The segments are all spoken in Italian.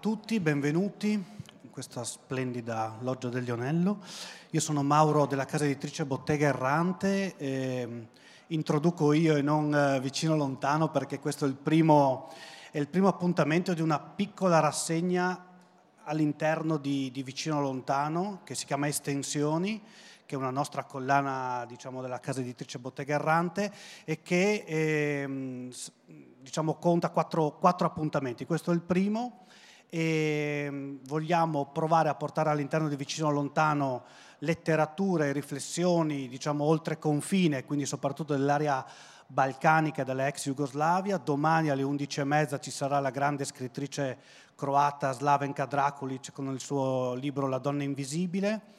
Tutti, benvenuti in questa splendida loggia del Lionello. Io sono Mauro della casa editrice Bottega Errante. E introduco io e non eh, vicino lontano perché questo è il, primo, è il primo appuntamento di una piccola rassegna all'interno di, di Vicino Lontano che si chiama Estensioni che è una nostra collana diciamo, della casa editrice Bottega Errante e che eh, diciamo, conta quattro, quattro, appuntamenti. Questo è il primo e ehm, vogliamo provare a portare all'interno di Vicino Lontano letterature riflessioni diciamo, oltre confine, quindi soprattutto dell'area balcanica dell'ex Jugoslavia. Domani alle 11.30 ci sarà la grande scrittrice croata Slavenka Drakulic con il suo libro La donna invisibile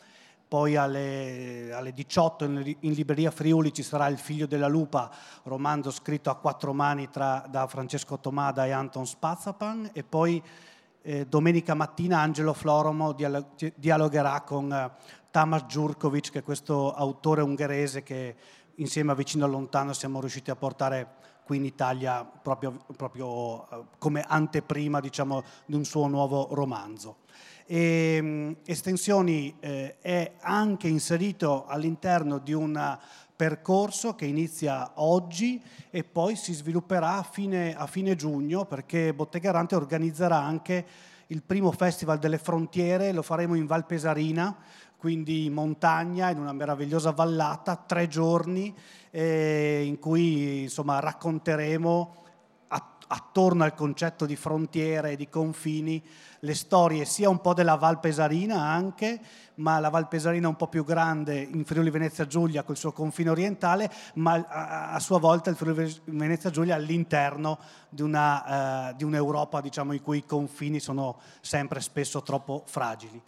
poi alle, alle 18 in, in, libreria Friuli ci sarà Il figlio della lupa, romanzo scritto a quattro mani tra, da Francesco Tomada e Anton Spazzapan e poi eh, domenica mattina Angelo Floromo dialogherà con eh, Tamas Djurkovic che è questo autore ungherese che insieme a Vicino a Lontano siamo riusciti a portare qui in Italia proprio, proprio eh, come anteprima diciamo, di un suo nuovo romanzo. E, ehm, estensioni eh, è anche inserito all'interno di un percorso che inizia oggi e poi si svilupperà a fine, a fine giugno perché Bottega Arante organizzerà anche il primo Festival delle Frontiere, lo faremo in Val Pesarina, quindi in montagna, in una meravigliosa vallata, tre giorni eh, in cui insomma, racconteremo attorno al concetto di frontiere e di confini le storie sia un po' della Val Pesarina anche, ma la Val Pesarina è un po' più grande in Friuli Venezia Giulia col suo confine orientale, ma a, a sua volta il Friuli Venezia Giulia all'interno di, una, uh, di un'Europa diciamo, i cui confini sono sempre spesso troppo fragili.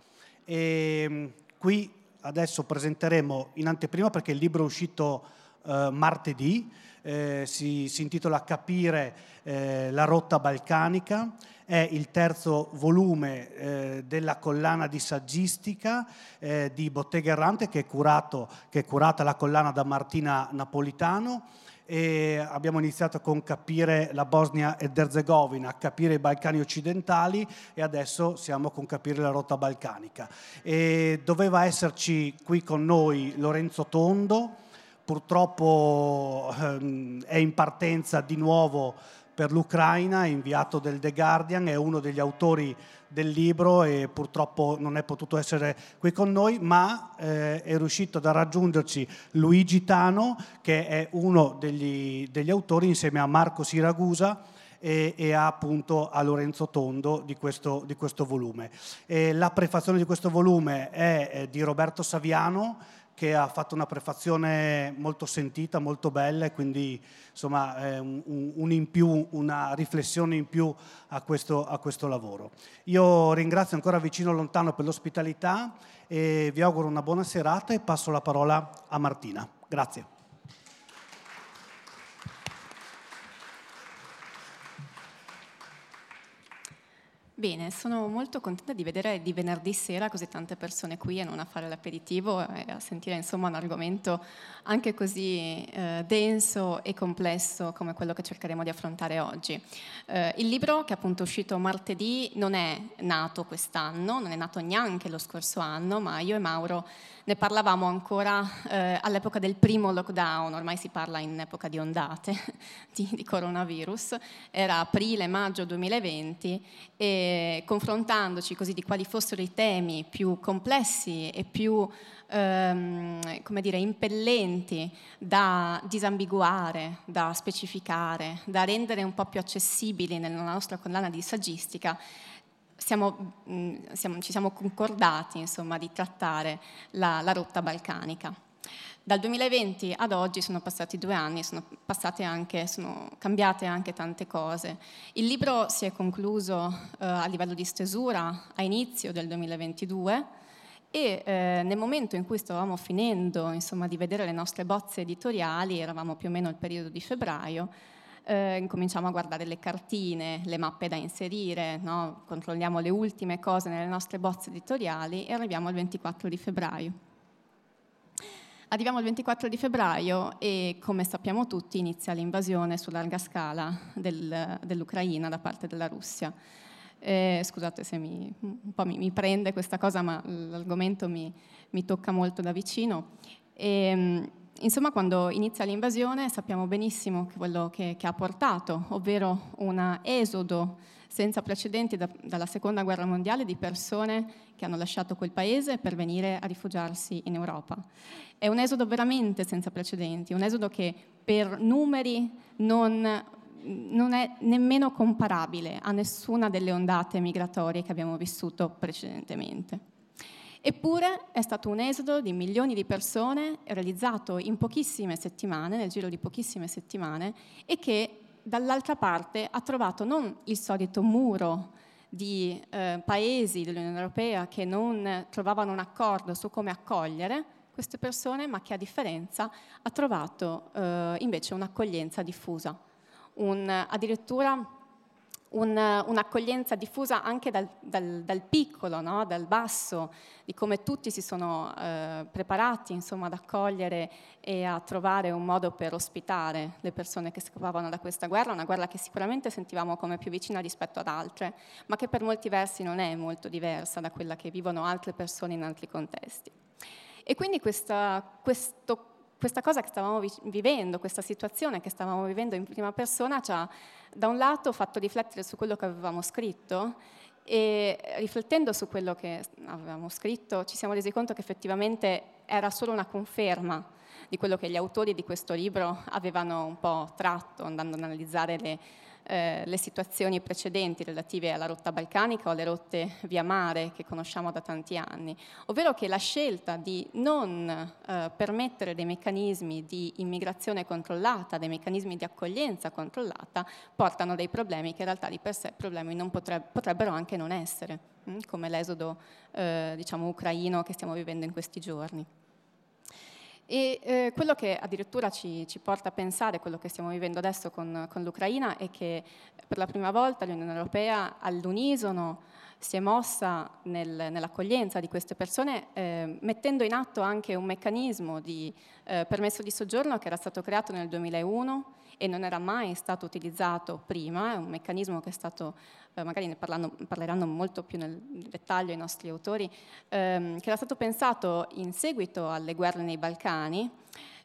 E, ehm, qui adesso presenteremo in anteprima perché il libro è uscito uh, martedì, eh, si, si, intitola Capire eh, la rotta balcanica, è il terzo volume eh, della collana di saggistica eh, di Bottega Errante che è, curato, che è curata la collana da Martina Napolitano e abbiamo iniziato con capire la Bosnia ed Erzegovina, capire i Balcani occidentali e adesso siamo con capire la rotta balcanica. E doveva esserci qui con noi Lorenzo Tondo, purtroppo ehm, è in partenza di nuovo per l'Ucraina, inviato del The Guardian, è uno degli autori del libro e purtroppo non è potuto essere qui con noi, ma eh, è riuscito a raggiungerci Luigi Tano, che è uno degli, degli autori insieme a Marco Siragusa, e, e, a, appunto a Lorenzo Tondo di questo, di questo volume. E la prefazione di questo volume è, è di Roberto Saviano, che ha fatto una prefazione molto sentita, molto bella e quindi insomma un, un, in più, una riflessione in più a questo, a questo lavoro. Io ringrazio ancora vicino lontano per l'ospitalità e vi auguro una buona serata e passo la parola a Martina. Grazie. Bene, sono molto contenta di vedere di venerdì sera così tante persone qui e non a fare l'aperitivo e a sentire insomma un argomento anche così eh, denso e complesso come quello che cercheremo di affrontare oggi. Eh, il libro che è appunto uscito martedì non è nato quest'anno, non è nato neanche lo scorso anno, ma io e Mauro ne parlavamo ancora eh, all'epoca del primo lockdown, ormai si parla in epoca di ondate di, di coronavirus, era aprile-maggio 2020 e confrontandoci così di quali fossero i temi più complessi e più ehm, come dire, impellenti da disambiguare, da specificare, da rendere un po' più accessibili nella nostra collana di saggistica, siamo, mm, siamo, ci siamo concordati insomma, di trattare la, la, rotta balcanica. Dal 2020 ad oggi sono passati due anni, sono, anche, sono cambiate anche tante cose. Il libro si è concluso eh, a livello di stesura a inizio del 2022 e eh, nel momento in cui stavamo finendo insomma, di vedere le nostre bozze editoriali, eravamo più o meno al periodo di febbraio, eh, incominciamo a guardare le cartine, le mappe da inserire, no? controlliamo le ultime cose nelle nostre bozze editoriali e arriviamo al 24 di febbraio. Arriviamo al 24 di febbraio e, come sappiamo tutti, inizia l'invasione su larga scala del, dell'Ucraina da parte della Russia. Eh, scusate se mi, un po' mi, mi, prende questa cosa, ma l'argomento mi, mi tocca molto da vicino. E, ehm, insomma, quando inizia l'invasione sappiamo benissimo quello che, che ha portato, ovvero un esodo senza precedenti da, dalla seconda guerra mondiale di persone che hanno lasciato quel paese per venire a rifugiarsi in Europa. È un esodo veramente senza precedenti, un esodo che per numeri non, non è nemmeno comparabile a nessuna delle ondate migratorie che abbiamo vissuto precedentemente. Eppure è stato un esodo di milioni di persone realizzato in pochissime settimane, nel giro di pochissime settimane, e che dall'altra parte ha trovato non il solito muro di eh, paesi dell'Unione Europea che non trovavano un accordo su come accogliere queste persone, ma che a differenza ha trovato eh, invece un'accoglienza diffusa, un, addirittura un, un'accoglienza diffusa anche dal, dal, dal piccolo, no? dal basso, di come tutti si sono eh, preparati insomma, ad accogliere e a trovare un modo per ospitare le persone che scappavano da questa guerra, una guerra che sicuramente sentivamo come più vicina rispetto ad altre, ma che per molti versi non è molto diversa da quella che vivono altre persone in altri contesti. E quindi questa, questo questa cosa che stavamo vivendo, questa situazione che stavamo vivendo in prima persona ci ha da un lato fatto riflettere su quello che avevamo scritto e riflettendo su quello che avevamo scritto ci siamo resi conto che effettivamente era solo una conferma di quello che gli autori di questo libro avevano un po' tratto andando ad analizzare le eh, le situazioni precedenti relative alla rotta balcanica o alle rotte via mare che conosciamo da tanti anni, ovvero che la scelta di non eh, permettere dei meccanismi di immigrazione controllata, dei meccanismi di accoglienza controllata, portano dei problemi che in realtà di per sé problemi potreb- potrebbero anche non essere, mh? Mm, come l'esodo eh, diciamo, ucraino che stiamo vivendo in questi giorni. E eh, quello che addirittura ci, ci, porta a pensare, quello che stiamo vivendo adesso con, con l'Ucraina, è che per la prima volta l'Unione Europea all'unisono si è mossa nel, nell'accoglienza di queste persone eh, mettendo in atto anche un meccanismo di eh, permesso di soggiorno che era stato creato nel 2001 e non era mai stato utilizzato prima, è un meccanismo che è stato, eh, magari ne parlando, parleranno molto più nel dettaglio i nostri autori, ehm, che era stato pensato in seguito alle guerre nei Balcani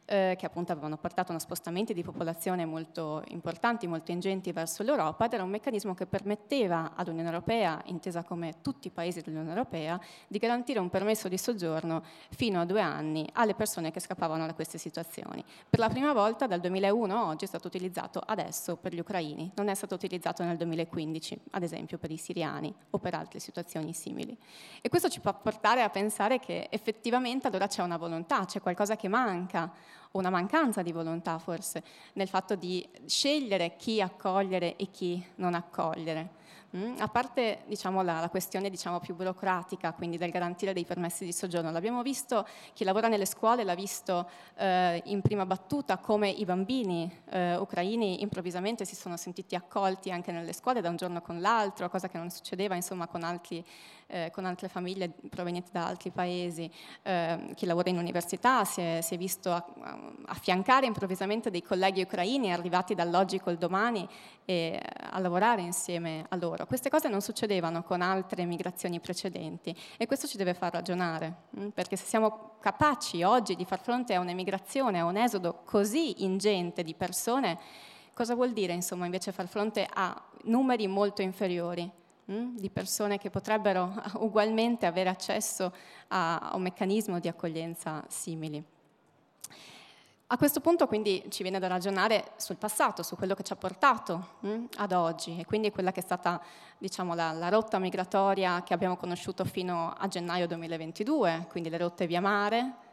eh, che appunto avevano portato a spostamenti di popolazione molto importanti, molto ingenti verso l'Europa ed era un meccanismo che permetteva all'Unione Europea, intesa come tutti i paesi dell'Unione Europea, di garantire un permesso di soggiorno fino a due anni alle persone che scappavano da queste situazioni. Per la prima volta dal 2001 a oggi è stato utilizzato adesso per gli ucraini, non è stato utilizzato nel 2015, ad esempio per i siriani o per altre situazioni simili. E questo ci può portare a pensare che effettivamente allora c'è una volontà, c'è qualcosa che manca una mancanza di volontà forse nel fatto di scegliere chi accogliere e chi non accogliere. Mm? A parte diciamo, la, la, questione diciamo, più burocratica, quindi del garantire dei permessi di soggiorno, l'abbiamo visto, chi lavora nelle scuole l'ha visto eh, in prima battuta come i bambini eh, ucraini improvvisamente si sono sentiti accolti anche nelle scuole da un giorno con l'altro, cosa che non succedeva insomma, con, altri, eh, con, altre famiglie provenienti da altri paesi. Eh, chi lavora in università si è, si è visto a, a, affiancare improvvisamente dei colleghi ucraini arrivati dall'oggi col domani e a lavorare insieme a loro. Queste cose non succedevano con altre migrazioni precedenti e questo ci deve far ragionare, mm, perché se siamo capaci oggi di far fronte a un'emigrazione, a un esodo così ingente di persone, cosa vuol dire insomma invece far fronte a numeri molto inferiori? Mm, di persone che potrebbero ugualmente avere accesso a un meccanismo di accoglienza simili. A questo punto quindi ci viene da ragionare sul passato, su quello che ci ha portato mh, hm, ad oggi e quindi quella che è stata diciamo, la, la, rotta migratoria che abbiamo conosciuto fino a gennaio 2022, quindi le rotte via mare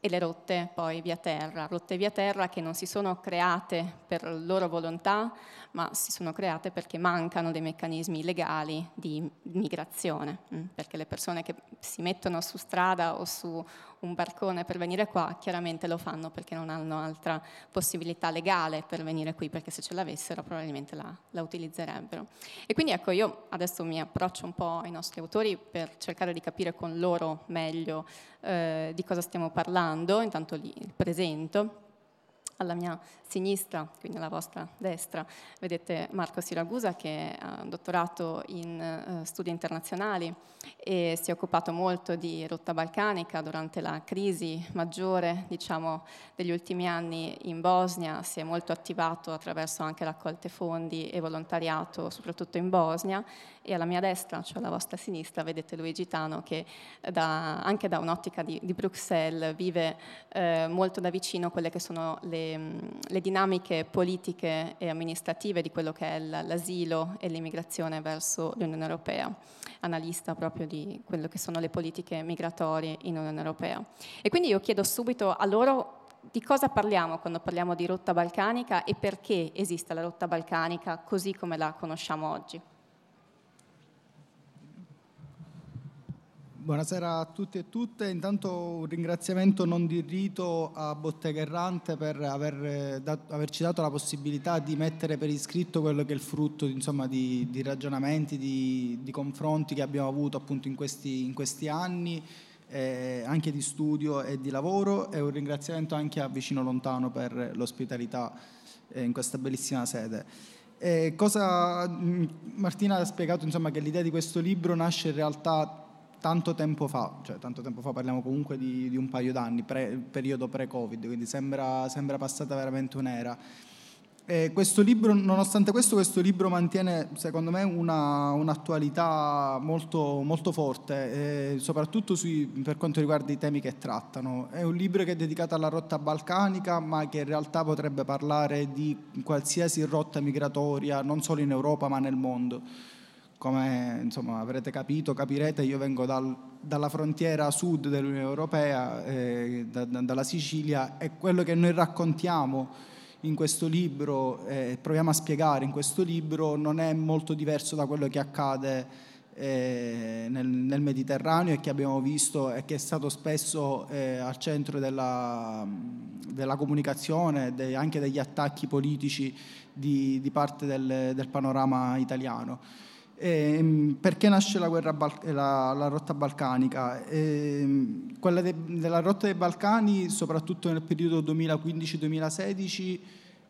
e le rotte poi via terra, rotte via terra che non si sono create per loro volontà, ma si sono create perché mancano dei meccanismi legali di migrazione, hm, perché le persone che si mettono su strada o su un barcone per venire qua, chiaramente lo fanno perché non hanno altra possibilità legale per venire qui, perché se ce l'avessero probabilmente la, la utilizzerebbero. E quindi ecco, io adesso mi approccio un po' ai nostri autori per cercare di capire con loro meglio eh, di cosa stiamo parlando, intanto li presento. Alla mia sinistra, quindi alla vostra destra, vedete Marco Siragusa che ha un dottorato in uh, studi internazionali e si è occupato molto di rotta balcanica durante la crisi maggiore diciamo, degli ultimi anni in Bosnia, si è molto attivato attraverso anche raccolte fondi e volontariato, soprattutto in Bosnia, e alla mia destra, cioè alla vostra sinistra, vedete Luigi Tano che da, anche da un'ottica di, di Bruxelles vive eh, molto da vicino quelle che sono le, le dinamiche politiche e amministrative di quello che è l'asilo e l'immigrazione verso l'Unione Europea, analista proprio di quello che sono le politiche migratorie in Unione Europea. E quindi io chiedo subito a loro di cosa parliamo quando parliamo di rotta balcanica e perché esiste la rotta balcanica così come la conosciamo oggi. Buonasera a tutti e tutte, intanto un ringraziamento non di rito a Bottega Errante per aver dato, averci dato la possibilità di mettere per iscritto quello che è il frutto insomma, di, di, ragionamenti, di, di, confronti che abbiamo avuto appunto in questi, in questi anni, eh, anche di studio e di lavoro e un ringraziamento anche a Vicino Lontano per l'ospitalità eh, in questa bellissima sede. Eh, cosa, Martina ha spiegato insomma, che l'idea di questo libro nasce in realtà tanto tempo fa, cioè tanto tempo fa parliamo comunque di, di un paio d'anni, pre, periodo pre-Covid, quindi sembra, sembra passata veramente un'era. E questo libro, nonostante questo, questo libro mantiene secondo me una, un'attualità molto, molto forte, eh, soprattutto sui, per quanto riguarda i temi che trattano. È un libro che è dedicato alla rotta balcanica, ma che in realtà potrebbe parlare di qualsiasi rotta migratoria, non solo in Europa ma nel mondo come insomma, avrete capito, capirete, io vengo dal, dalla frontiera sud dell'Unione Europea, eh, da, da, dalla Sicilia, e quello che noi raccontiamo in questo libro, eh, proviamo a spiegare in questo libro, non è molto diverso da quello che accade eh, nel, nel, Mediterraneo e che abbiamo visto e che è stato spesso eh, al centro della, della comunicazione, de, anche degli attacchi politici di, di parte del, del panorama italiano. Eh, perché nasce la, Bal- la, la rotta balcanica? Eh, quella de- della rotta dei Balcani, soprattutto nel periodo 2015-2016,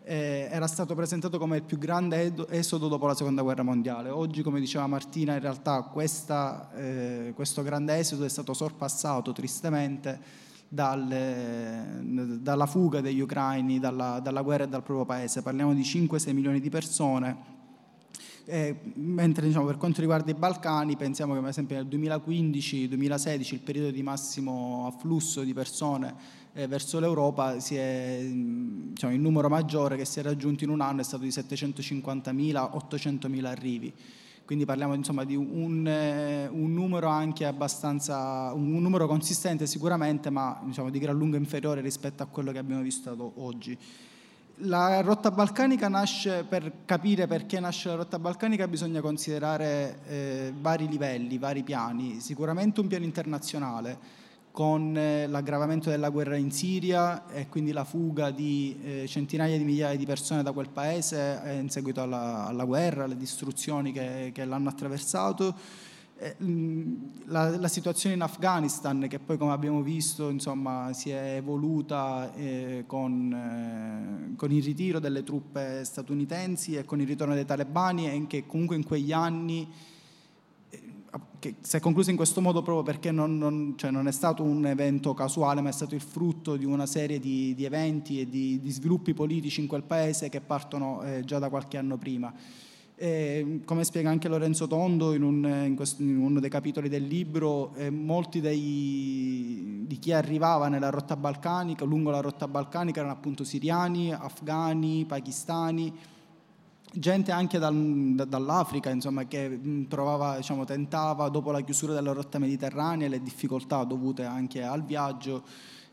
eh, era stato presentato come il più grande esodo dopo la seconda guerra mondiale. Oggi, come diceva Martina, in realtà questa, eh, questo grande esodo è stato sorpassato tristemente dal, dalla fuga degli ucraini, dalla, dalla guerra e dal proprio paese. Parliamo di 5-6 milioni di persone eh, mentre diciamo, per quanto riguarda i Balcani pensiamo che per esempio nel 2015-2016 il periodo di massimo afflusso di persone eh, verso l'Europa è, diciamo, il numero maggiore che si è raggiunto in un anno è stato di 750.000-800.000 arrivi. Quindi parliamo insomma, di un, eh, un, numero anche abbastanza, un numero consistente sicuramente, ma diciamo, di gran lunga inferiore rispetto a quello che abbiamo visto oggi la rotta balcanica nasce, per capire perché nasce la rotta balcanica bisogna considerare eh, vari livelli, vari piani. Sicuramente un piano internazionale con eh, l'aggravamento della guerra in Siria e quindi la fuga di eh, centinaia di migliaia di persone da quel paese eh, in seguito alla, alla, guerra, alle distruzioni che, che l'hanno attraversato la, la, situazione in Afghanistan, che poi come abbiamo visto insomma, si è evoluta eh, con, eh, con, il ritiro delle truppe statunitensi e con il ritorno dei talebani e che comunque in quegli anni eh, che si è conclusa in questo modo proprio perché non, non, cioè non, è stato un evento casuale, ma è stato il frutto di una serie di, di eventi e di, di, sviluppi politici in quel paese che partono eh, già da qualche anno prima. E, come spiega anche Lorenzo Tondo in, un, in, questo, in uno dei capitoli del libro, eh, molti dei, di chi arrivava nella rotta balcanica, lungo la rotta balcanica, erano appunto siriani, afghani, pakistani, gente anche dal, da, dall'Africa insomma, che trovava, diciamo, tentava dopo la chiusura della rotta mediterranea e le difficoltà dovute anche al viaggio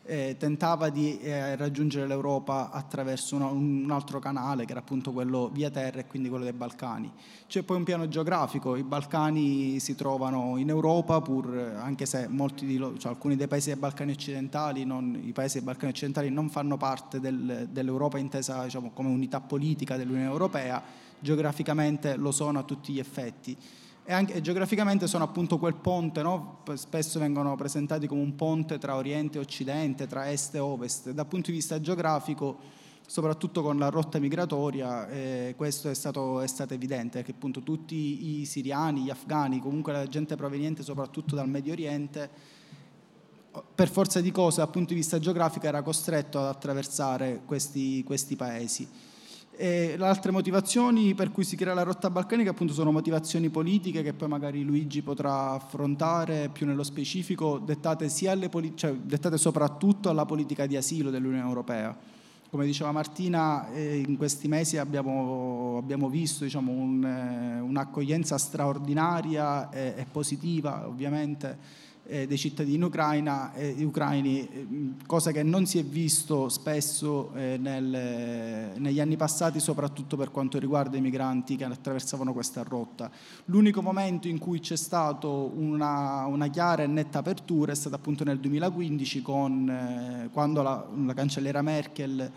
eh, tentava di eh, raggiungere l'Europa attraverso una, un altro canale che era appunto quello via terra e quindi quello dei Balcani. C'è poi un piano geografico, i Balcani si trovano in Europa pur anche se di, cioè alcuni dei paesi dei Balcani occidentali, non, i paesi dei Balcani occidentali non fanno parte del, dell'Europa intesa diciamo, come unità politica dell'Unione Europea, geograficamente lo sono a tutti gli effetti e, anche, e geograficamente sono appunto quel ponte, no? spesso vengono presentati come un ponte tra Oriente e Occidente, tra Est e Ovest. Dal punto di vista geografico soprattutto con la rotta migratoria, eh, questo è stato, è stato, evidente, perché appunto tutti i siriani, gli afghani, comunque la gente proveniente soprattutto dal Medio Oriente, per forza di cose dal punto di vista geografico era costretto ad attraversare questi, questi paesi. E le altre motivazioni per cui si crea la rotta balcanica appunto sono motivazioni politiche che poi magari Luigi potrà affrontare più nello specifico, dettate, poli- cioè, dettate soprattutto alla politica di asilo dell'Unione Europea. Come diceva Martina, eh, in questi mesi abbiamo, abbiamo visto diciamo, un, eh, un'accoglienza straordinaria e, e positiva ovviamente eh, dei cittadini ucraina, eh, ucraini, eh, cosa che non si è visto spesso eh, nel, negli anni passati, soprattutto per quanto riguarda i migranti che attraversavano questa rotta. L'unico momento in cui c'è stata una, una, chiara e netta apertura è stato appunto nel 2015, con, eh, quando la, la cancelliera Merkel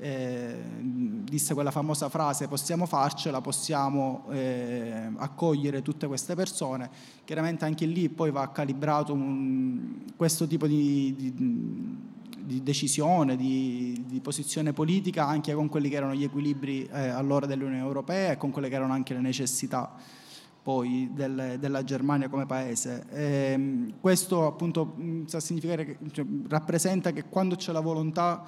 eh, disse quella famosa frase possiamo farcela, possiamo eh, accogliere tutte queste persone, chiaramente anche lì poi va calibrato un, questo tipo di, di, di decisione, di, di, posizione politica anche con quelli che erano gli equilibri eh, allora dell'Unione Europea e con quelle che erano anche le necessità poi del, della Germania come paese. E, ehm, questo appunto significare che, cioè, rappresenta che quando c'è la volontà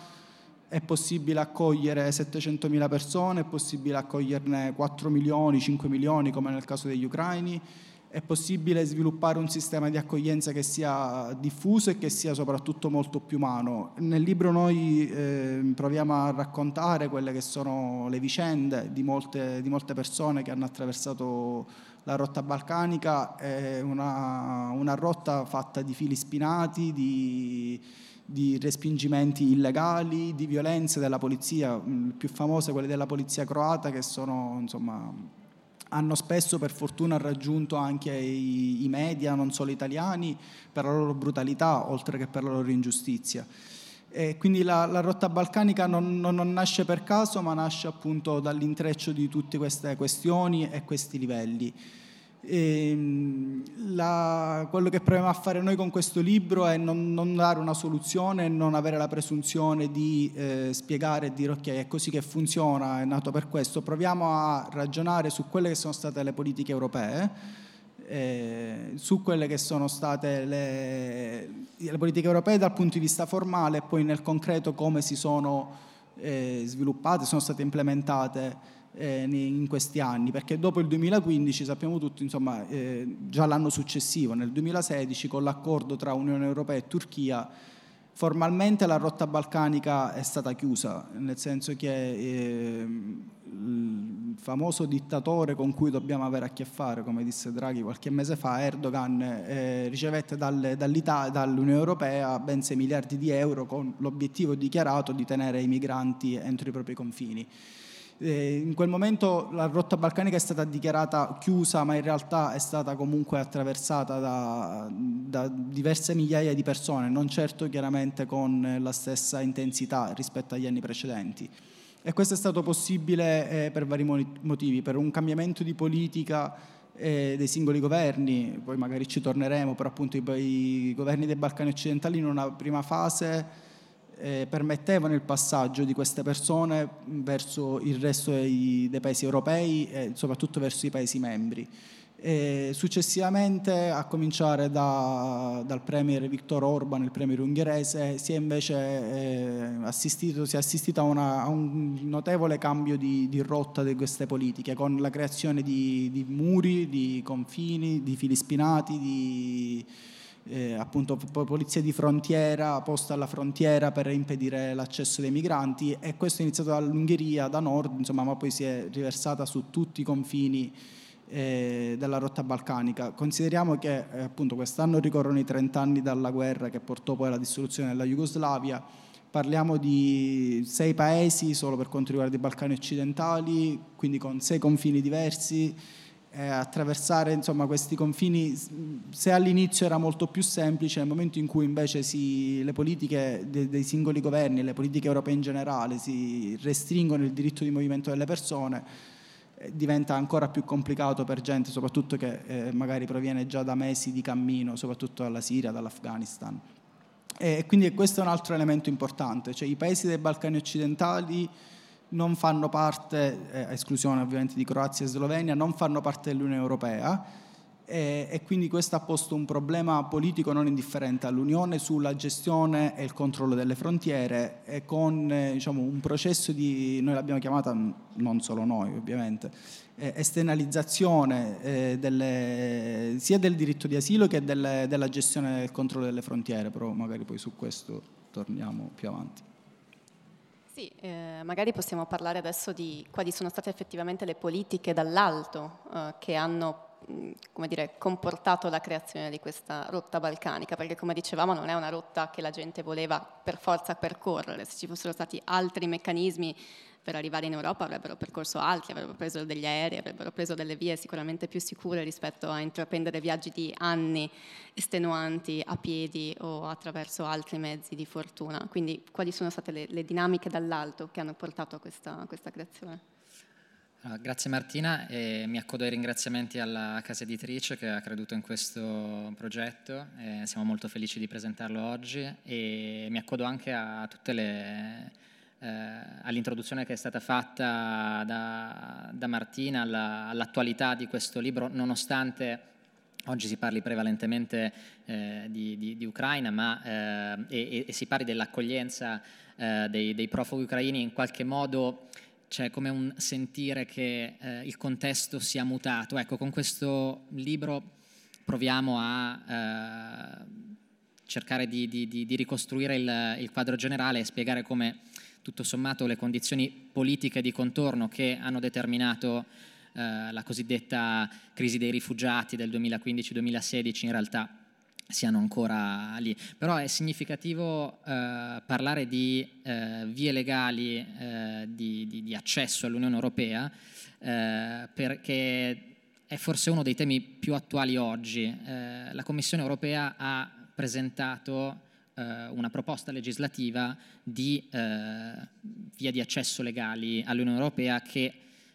è possibile accogliere 700.000 persone, è possibile accoglierne 4 milioni, 5 milioni come nel caso degli ucraini, è possibile sviluppare un sistema di accoglienza che sia diffuso e che sia soprattutto molto più umano. Nel libro noi eh, proviamo a raccontare quelle che sono le vicende di molte, di molte persone che hanno attraversato la rotta balcanica, è una, una rotta fatta di fili spinati, di di respingimenti illegali, di violenze della polizia, mm, più famose quelle della polizia croata che sono, insomma, hanno spesso per fortuna raggiunto anche i, i, media, non solo italiani, per la loro brutalità, oltre che per la loro ingiustizia. E quindi la, la rotta balcanica non, non, non, nasce per caso, ma nasce appunto dall'intreccio di tutte queste questioni e questi livelli. Ehm, la, quello che proviamo a fare noi con questo libro è non, non dare una soluzione, non avere la presunzione di eh, spiegare e dire ok è così che funziona, è nato per questo, proviamo a ragionare su quelle che sono state le politiche europee, eh, su quelle che sono state le, le, politiche europee dal punto di vista formale e poi nel concreto come si sono eh, sviluppate, sono state implementate eh, in questi anni, perché dopo il 2015 sappiamo tutti, insomma, eh, già l'anno successivo, nel 2016, con l'accordo tra Unione Europea e Turchia, formalmente la rotta balcanica è stata chiusa, nel senso che eh, il famoso dittatore con cui dobbiamo avere a che fare, come disse Draghi qualche mese fa, Erdogan, eh, ricevette dal, dall'Unione Europea ben 6 miliardi di euro con l'obiettivo dichiarato di tenere i migranti entro i propri confini. Eh, in quel momento la rotta balcanica è stata dichiarata chiusa, ma in realtà è stata comunque attraversata da, da diverse migliaia di persone, non certo chiaramente con la stessa intensità rispetto agli anni precedenti. E questo è stato possibile eh, per vari motivi, per un cambiamento di politica eh, dei singoli governi, poi magari ci torneremo, però appunto i, i governi dei Balcani occidentali in una prima fase eh, permettevano il passaggio di queste persone verso il resto dei, dei paesi europei e soprattutto verso i paesi membri. E successivamente, a cominciare da, dal premier Viktor Orban, il premier ungherese, si è invece eh, assistito, si è assistito a, una, a, un notevole cambio di, di, rotta di queste politiche, con la creazione di, di muri, di confini, di fili spinati, di, eh, appunto polizia di frontiera posta alla frontiera per impedire l'accesso dei migranti e questo è iniziato dall'Ungheria, da nord, insomma, ma poi si è riversata su tutti i confini eh, della rotta balcanica. Consideriamo che eh, appunto quest'anno ricorrono i 30 anni dalla guerra che portò poi alla dissoluzione della Jugoslavia. Parliamo di sei paesi solo per quanto riguarda i Balcani occidentali, quindi con sei confini diversi eh, attraversare insomma, questi confini, se all'inizio era molto più semplice, nel momento in cui invece si, le politiche de, dei singoli governi, le politiche europee in generale, si restringono il diritto di movimento delle persone, eh, diventa ancora più complicato per gente, soprattutto che eh, magari proviene già da mesi di cammino, soprattutto dalla Siria, dall'Afghanistan. E quindi questo è un altro elemento importante, cioè i paesi dei Balcani occidentali non fanno parte, eh, esclusione ovviamente di Croazia e Slovenia, non fanno parte dell'Unione Europea e, e, quindi questo ha posto un problema politico non indifferente all'Unione sulla gestione e il controllo delle frontiere e con eh, diciamo, un processo di, noi l'abbiamo chiamata, non solo noi ovviamente, eh, esternalizzazione eh, delle, sia del diritto di asilo che delle, della gestione del controllo delle frontiere, però magari poi su questo torniamo più avanti. Sì, eh, magari possiamo parlare adesso di quali sono state effettivamente le politiche dall'alto eh, che hanno come dire, comportato la creazione di questa rotta balcanica, perché come dicevamo non è una rotta che la gente voleva per forza percorrere, se ci fossero stati altri meccanismi per arrivare in Europa avrebbero percorso altri, avrebbero preso degli aerei, avrebbero preso delle vie sicuramente più sicure rispetto a intraprendere viaggi di anni estenuanti a piedi o attraverso altri mezzi di fortuna. Quindi quali sono state le, le dinamiche dall'alto che hanno portato a questa, a questa creazione? Uh, grazie Martina e mi accodo ai ringraziamenti alla casa editrice che ha creduto in questo progetto, siamo molto felici di presentarlo oggi e mi accodo anche a tutte le eh, all'introduzione che è stata fatta da, da Martina alla, all'attualità di questo libro, nonostante oggi si parli prevalentemente eh, di, di, di, Ucraina ma, eh, e, e, si parli dell'accoglienza eh, dei, dei, profughi ucraini, in qualche modo c'è come un sentire che eh, il contesto sia mutato. Ecco, con questo libro proviamo a eh, cercare di, di, ricostruire il, il quadro generale e spiegare come tutto sommato le condizioni politiche di contorno che hanno determinato eh, la cosiddetta crisi dei rifugiati del 2015-2016 in realtà siano ancora lì. Però è significativo eh, parlare di eh, vie legali eh, di, di, di, accesso all'Unione Europea eh, perché è forse uno dei temi più attuali oggi. Eh, la Commissione Europea ha presentato eh, una proposta legislativa di eh, via di accesso legali all'Unione Europea che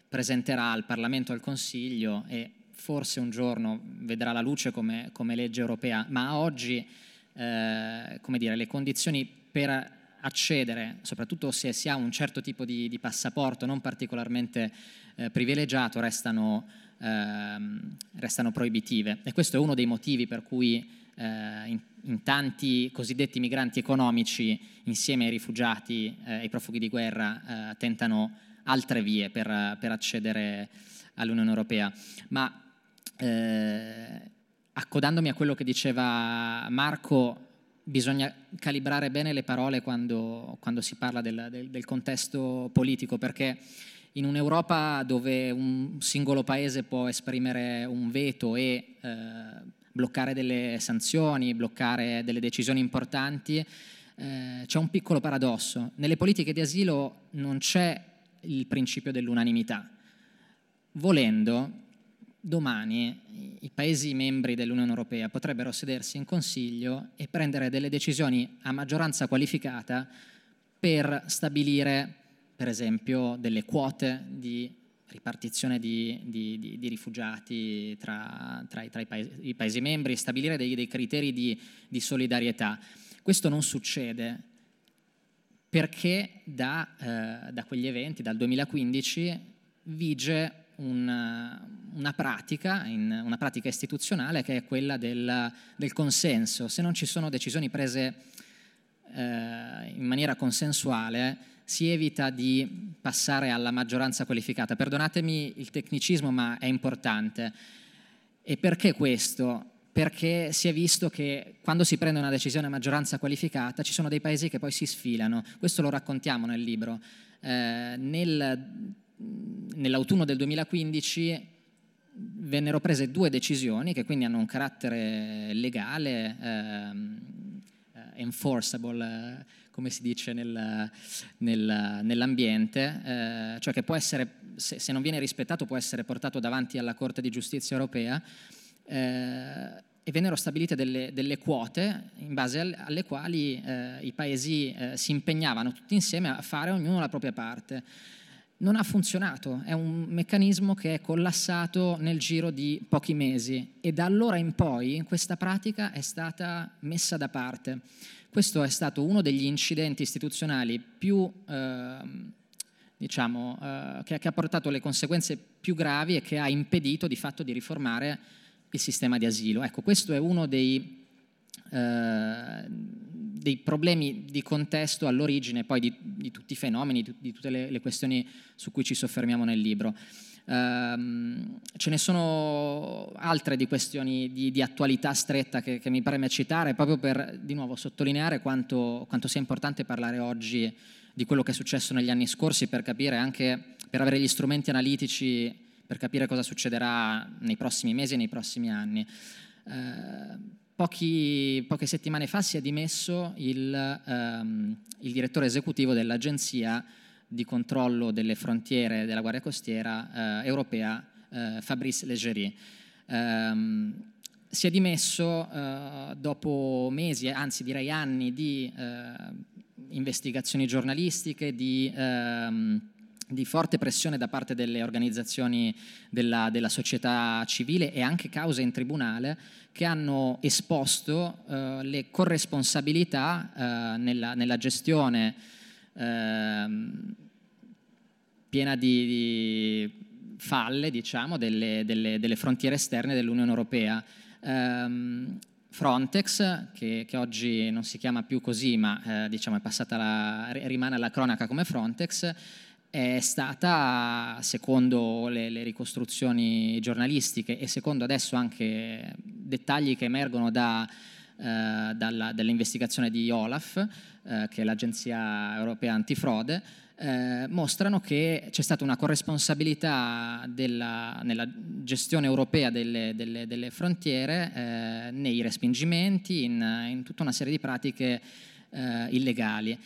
presenterà al Parlamento e al Consiglio e forse un giorno vedrà la luce come, come legge europea, ma oggi eh, come dire, le condizioni per accedere, soprattutto se si ha un certo tipo di, di passaporto non particolarmente eh, privilegiato, restano, ehm, restano proibitive. E questo è uno dei motivi per cui eh, in, in, tanti cosiddetti migranti economici, insieme ai rifugiati e eh, ai profughi di guerra, eh, tentano altre vie per, per, accedere all'Unione Europea. Ma eh, accodandomi a quello che diceva Marco, bisogna calibrare bene le parole quando, quando si parla del, del, del contesto politico, perché in un'Europa dove un singolo paese può esprimere un veto e eh, bloccare delle sanzioni, bloccare delle decisioni importanti, eh, c'è un piccolo paradosso. Nelle politiche di asilo non c'è il principio dell'unanimità. Volendo, domani i Paesi membri dell'Unione Europea potrebbero sedersi in Consiglio e prendere delle decisioni a maggioranza qualificata per stabilire, per esempio, delle quote di ripartizione di, di, di, di rifugiati tra, tra, i, tra i, paesi, i, paesi, membri, stabilire dei, dei criteri di, solidarietà. Questo non succede perché da, eh, da quegli eventi, dal 2015, vige una, una, pratica, in, una pratica istituzionale che è quella del, del, consenso. Se non ci sono decisioni prese eh, in maniera consensuale, si evita di passare alla maggioranza qualificata. Perdonatemi il tecnicismo, ma è importante. E perché questo? Perché si è visto che quando si prende una decisione a maggioranza qualificata ci sono dei paesi che poi si sfilano. Questo lo raccontiamo nel libro. Eh, nel, nell'autunno del 2015 vennero prese due decisioni che quindi hanno un carattere legale, ehm, eh, enforceable, come si dice nel, nel, nell'ambiente, eh, cioè che può essere, se, se, non viene rispettato, può essere portato davanti alla Corte di Giustizia europea. Eh, e vennero stabilite delle, delle, quote in base alle, quali eh, i paesi eh, si impegnavano tutti insieme a fare ognuno la propria parte. Non ha funzionato, è un meccanismo che è collassato nel giro di pochi mesi e da allora in poi questa pratica è stata messa da parte. Questo è stato uno degli incidenti istituzionali più, eh, diciamo, eh, che, che, ha portato le conseguenze più gravi e che ha impedito di fatto di riformare il sistema di asilo. Ecco, questo è uno dei, eh, dei problemi di contesto all'origine poi di, di tutti i fenomeni, di, di tutte le, le, questioni su cui ci soffermiamo nel libro. Um, ce ne sono altre di questioni di, di attualità stretta che, che, mi preme citare, proprio per di nuovo sottolineare quanto, quanto, sia importante parlare oggi di quello che è successo negli anni scorsi per capire anche, per avere gli strumenti analitici per capire cosa succederà nei prossimi mesi e nei prossimi anni. Uh, pochi, poche settimane fa si è dimesso il, um, il direttore esecutivo dell'agenzia di controllo delle frontiere della Guardia Costiera eh, europea, eh, Fabrice Leggeri. Um, si è dimesso eh, dopo mesi, anzi direi anni di eh, investigazioni giornalistiche, di, ehm, di, forte pressione da parte delle organizzazioni della, della, società civile e anche cause in tribunale che hanno esposto eh, le corresponsabilità nella, nella gestione ehm, piena di, di, falle, diciamo, delle, delle, delle, frontiere esterne dell'Unione Europea. Um, Frontex, che, che, oggi non si chiama più così, ma eh, diciamo la, rimane alla cronaca come Frontex, è stata, secondo le, le, ricostruzioni giornalistiche e secondo adesso anche dettagli che emergono da, eh, dalla, dall'investigazione di OLAF, eh, che è l'Agenzia Europea Antifrode, eh, mostrano che c'è stata una corresponsabilità della, nella gestione europea delle, delle, delle frontiere eh, nei respingimenti, in, in, tutta una serie di pratiche eh, illegali.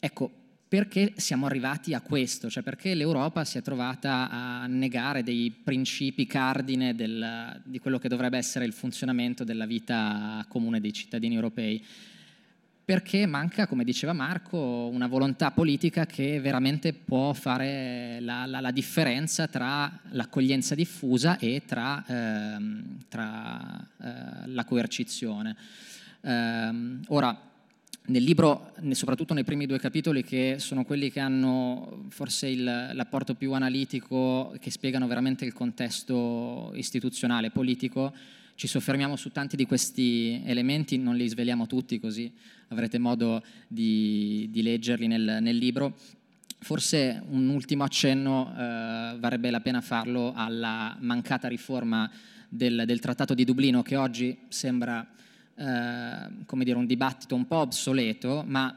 Ecco, perché siamo arrivati a questo? Cioè perché l'Europa si è trovata a negare dei principi cardine del, di quello che dovrebbe essere il funzionamento della vita comune dei cittadini europei? Perché manca, come diceva Marco, una volontà politica che veramente può fare la, la, la differenza tra l'accoglienza diffusa e tra, ehm, tra eh, la coercizione. Ehm, ora, nel libro, soprattutto nei primi due capitoli, che sono quelli che hanno forse il, l'apporto più analitico, che spiegano veramente il contesto istituzionale, politico, ci soffermiamo su tanti di questi elementi, non li sveliamo tutti così avrete modo di, di leggerli nel, nel, libro. Forse un ultimo accenno eh, varrebbe la pena farlo alla mancata riforma del, del Trattato di Dublino che oggi sembra eh, come dire, un dibattito un po' obsoleto, ma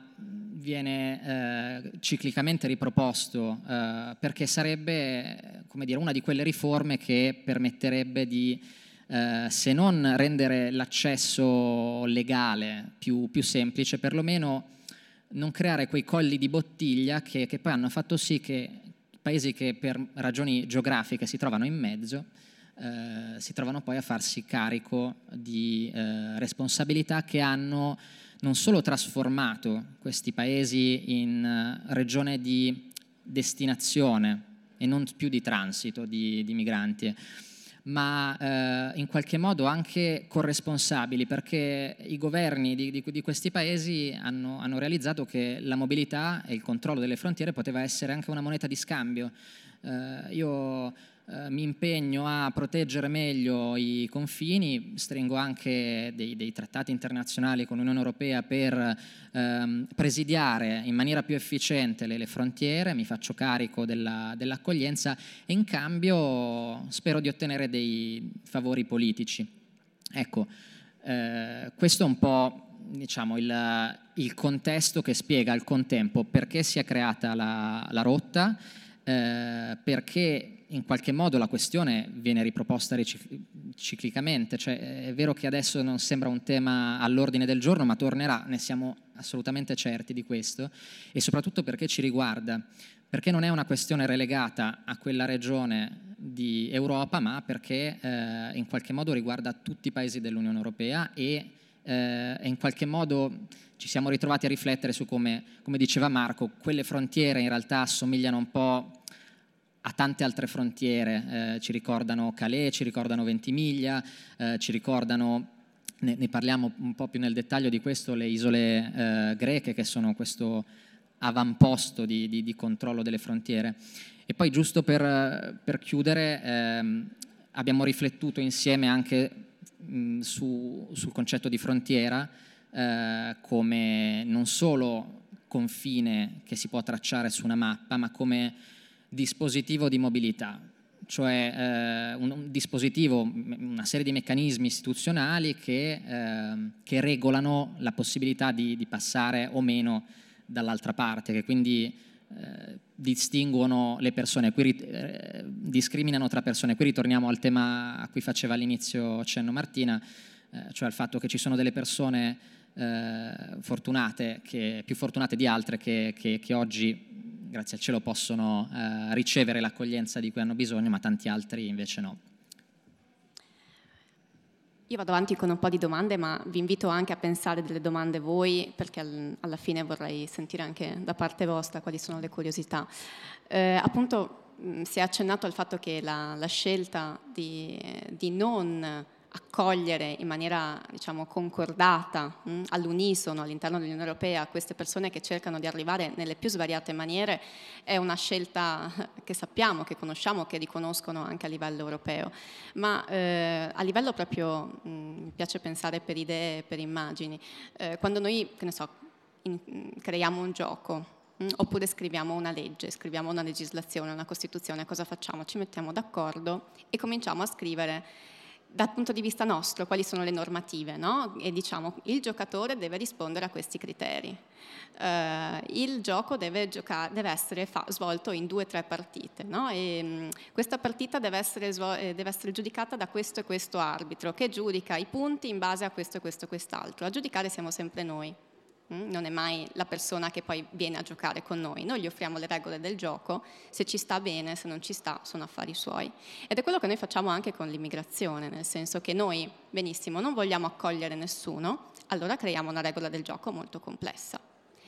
viene eh, ciclicamente riproposto eh, perché sarebbe come dire, una di quelle riforme che permetterebbe di, eh, se non rendere l'accesso legale più, più, semplice, perlomeno non creare quei colli di bottiglia che, che poi hanno fatto sì che paesi che per ragioni geografiche si trovano in mezzo, eh, si trovano poi a farsi carico di eh, responsabilità che hanno non solo trasformato questi paesi in uh, regione di destinazione e non più di transito di, di migranti, ma eh, in qualche modo anche corresponsabili, perché i governi di, di, di questi paesi hanno, hanno, realizzato che la mobilità e il controllo delle frontiere poteva essere anche una moneta di scambio. Eh, io eh, mi impegno a proteggere meglio i confini, stringo anche dei, dei trattati internazionali con l'Unione Europea per ehm, presidiare in maniera più efficiente le, le frontiere, mi faccio carico della, dell'accoglienza e in cambio spero di ottenere dei favori politici. Ecco, eh, questo è un po' diciamo, il, il, contesto che spiega al contempo perché si è creata la, la rotta, eh, perché in qualche modo la questione viene riproposta ciclicamente, cioè è vero che adesso non sembra un tema all'ordine del giorno, ma tornerà, ne siamo assolutamente certi di questo, e soprattutto perché ci riguarda, perché non è una questione relegata a quella regione di Europa, ma perché eh, in qualche modo riguarda tutti i paesi dell'Unione Europea e, eh, in qualche modo ci siamo ritrovati a riflettere su come, come diceva Marco, quelle frontiere in realtà assomigliano un po' a tante altre frontiere, eh, ci ricordano Calais, ci ricordano Ventimiglia, eh, ci ricordano ne, ne, parliamo un po' più nel dettaglio di questo, le isole eh, greche che sono questo avamposto di, di, di, controllo delle frontiere. E poi giusto per, per chiudere, ehm, abbiamo riflettuto insieme anche mh, su, sul concetto di frontiera eh, come non solo confine che si può tracciare su una mappa, ma come dispositivo di mobilità, cioè eh, un, dispositivo, una serie di meccanismi istituzionali che, eh, che regolano la possibilità di, di, passare o meno dall'altra parte, che quindi eh, distinguono le persone, qui, eh, discriminano tra persone. Qui ritorniamo al tema a cui faceva all'inizio cenno Martina, eh, cioè al fatto che ci sono delle persone eh, fortunate, che, più fortunate di altre, che, che, che oggi grazie al cielo possono eh, ricevere l'accoglienza di cui hanno bisogno, ma tanti altri invece no. Io vado avanti con un po' di domande, ma vi invito anche a pensare delle domande voi, perché alla fine vorrei sentire anche da parte vostra quali sono le curiosità. Eh, appunto si è accennato al fatto che la, la scelta di, di non accogliere in maniera diciamo, concordata, mh, mm, all'unisono all'interno dell'Unione Europea queste persone che cercano di arrivare nelle più svariate maniere è una scelta che sappiamo, che conosciamo, che riconoscono anche a livello europeo. Ma eh, a livello proprio, mh, mm, mi piace pensare per idee, per immagini, eh, quando noi, che ne so, in, mm, creiamo un gioco, oppure scriviamo una legge, scriviamo una legislazione, una Costituzione, cosa facciamo? Ci mettiamo d'accordo e cominciamo a scrivere dal punto di vista nostro quali sono le normative no? e diciamo il giocatore deve rispondere a questi criteri. Uh, il gioco deve, gioca- deve essere fa- svolto in due o tre partite no? e, um, questa partita deve essere, svol- eh, deve essere, giudicata da questo e questo arbitro che giudica i punti in base a questo e questo e quest'altro. A giudicare siamo sempre noi. Mm, non è mai la persona che poi viene a giocare con noi. Noi gli offriamo le regole del gioco, se ci sta bene, se non ci sta sono affari suoi. Ed è quello che noi facciamo anche con l'immigrazione, nel senso che noi, benissimo, non vogliamo accogliere nessuno, allora creiamo una regola del gioco molto complessa.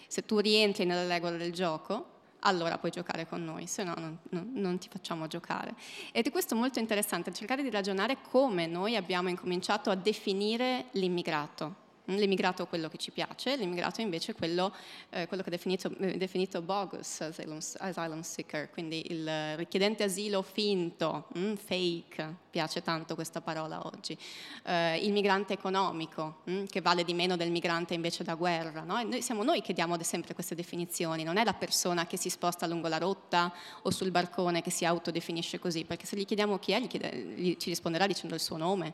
Se tu rientri nelle regole del gioco, allora puoi giocare con noi, se no non, non, non, ti facciamo giocare. Ed è questo molto interessante, cercare di ragionare come noi abbiamo incominciato a definire l'immigrato L'immigrato è quello che ci piace, l'immigrato invece è quello, eh, quello che è definito, eh, definito bogus asylum, asylum, seeker, quindi il richiedente asilo finto, mm, fake, piace tanto questa parola oggi, eh, il migrante economico, mm, che vale di meno del migrante invece da guerra. No? Noi, siamo noi che diamo sempre queste definizioni, non è la persona che si sposta lungo la rotta o sul barcone che si autodefinisce così, perché se gli chiediamo chi è, gli chiede, gli, ci risponderà dicendo il suo nome,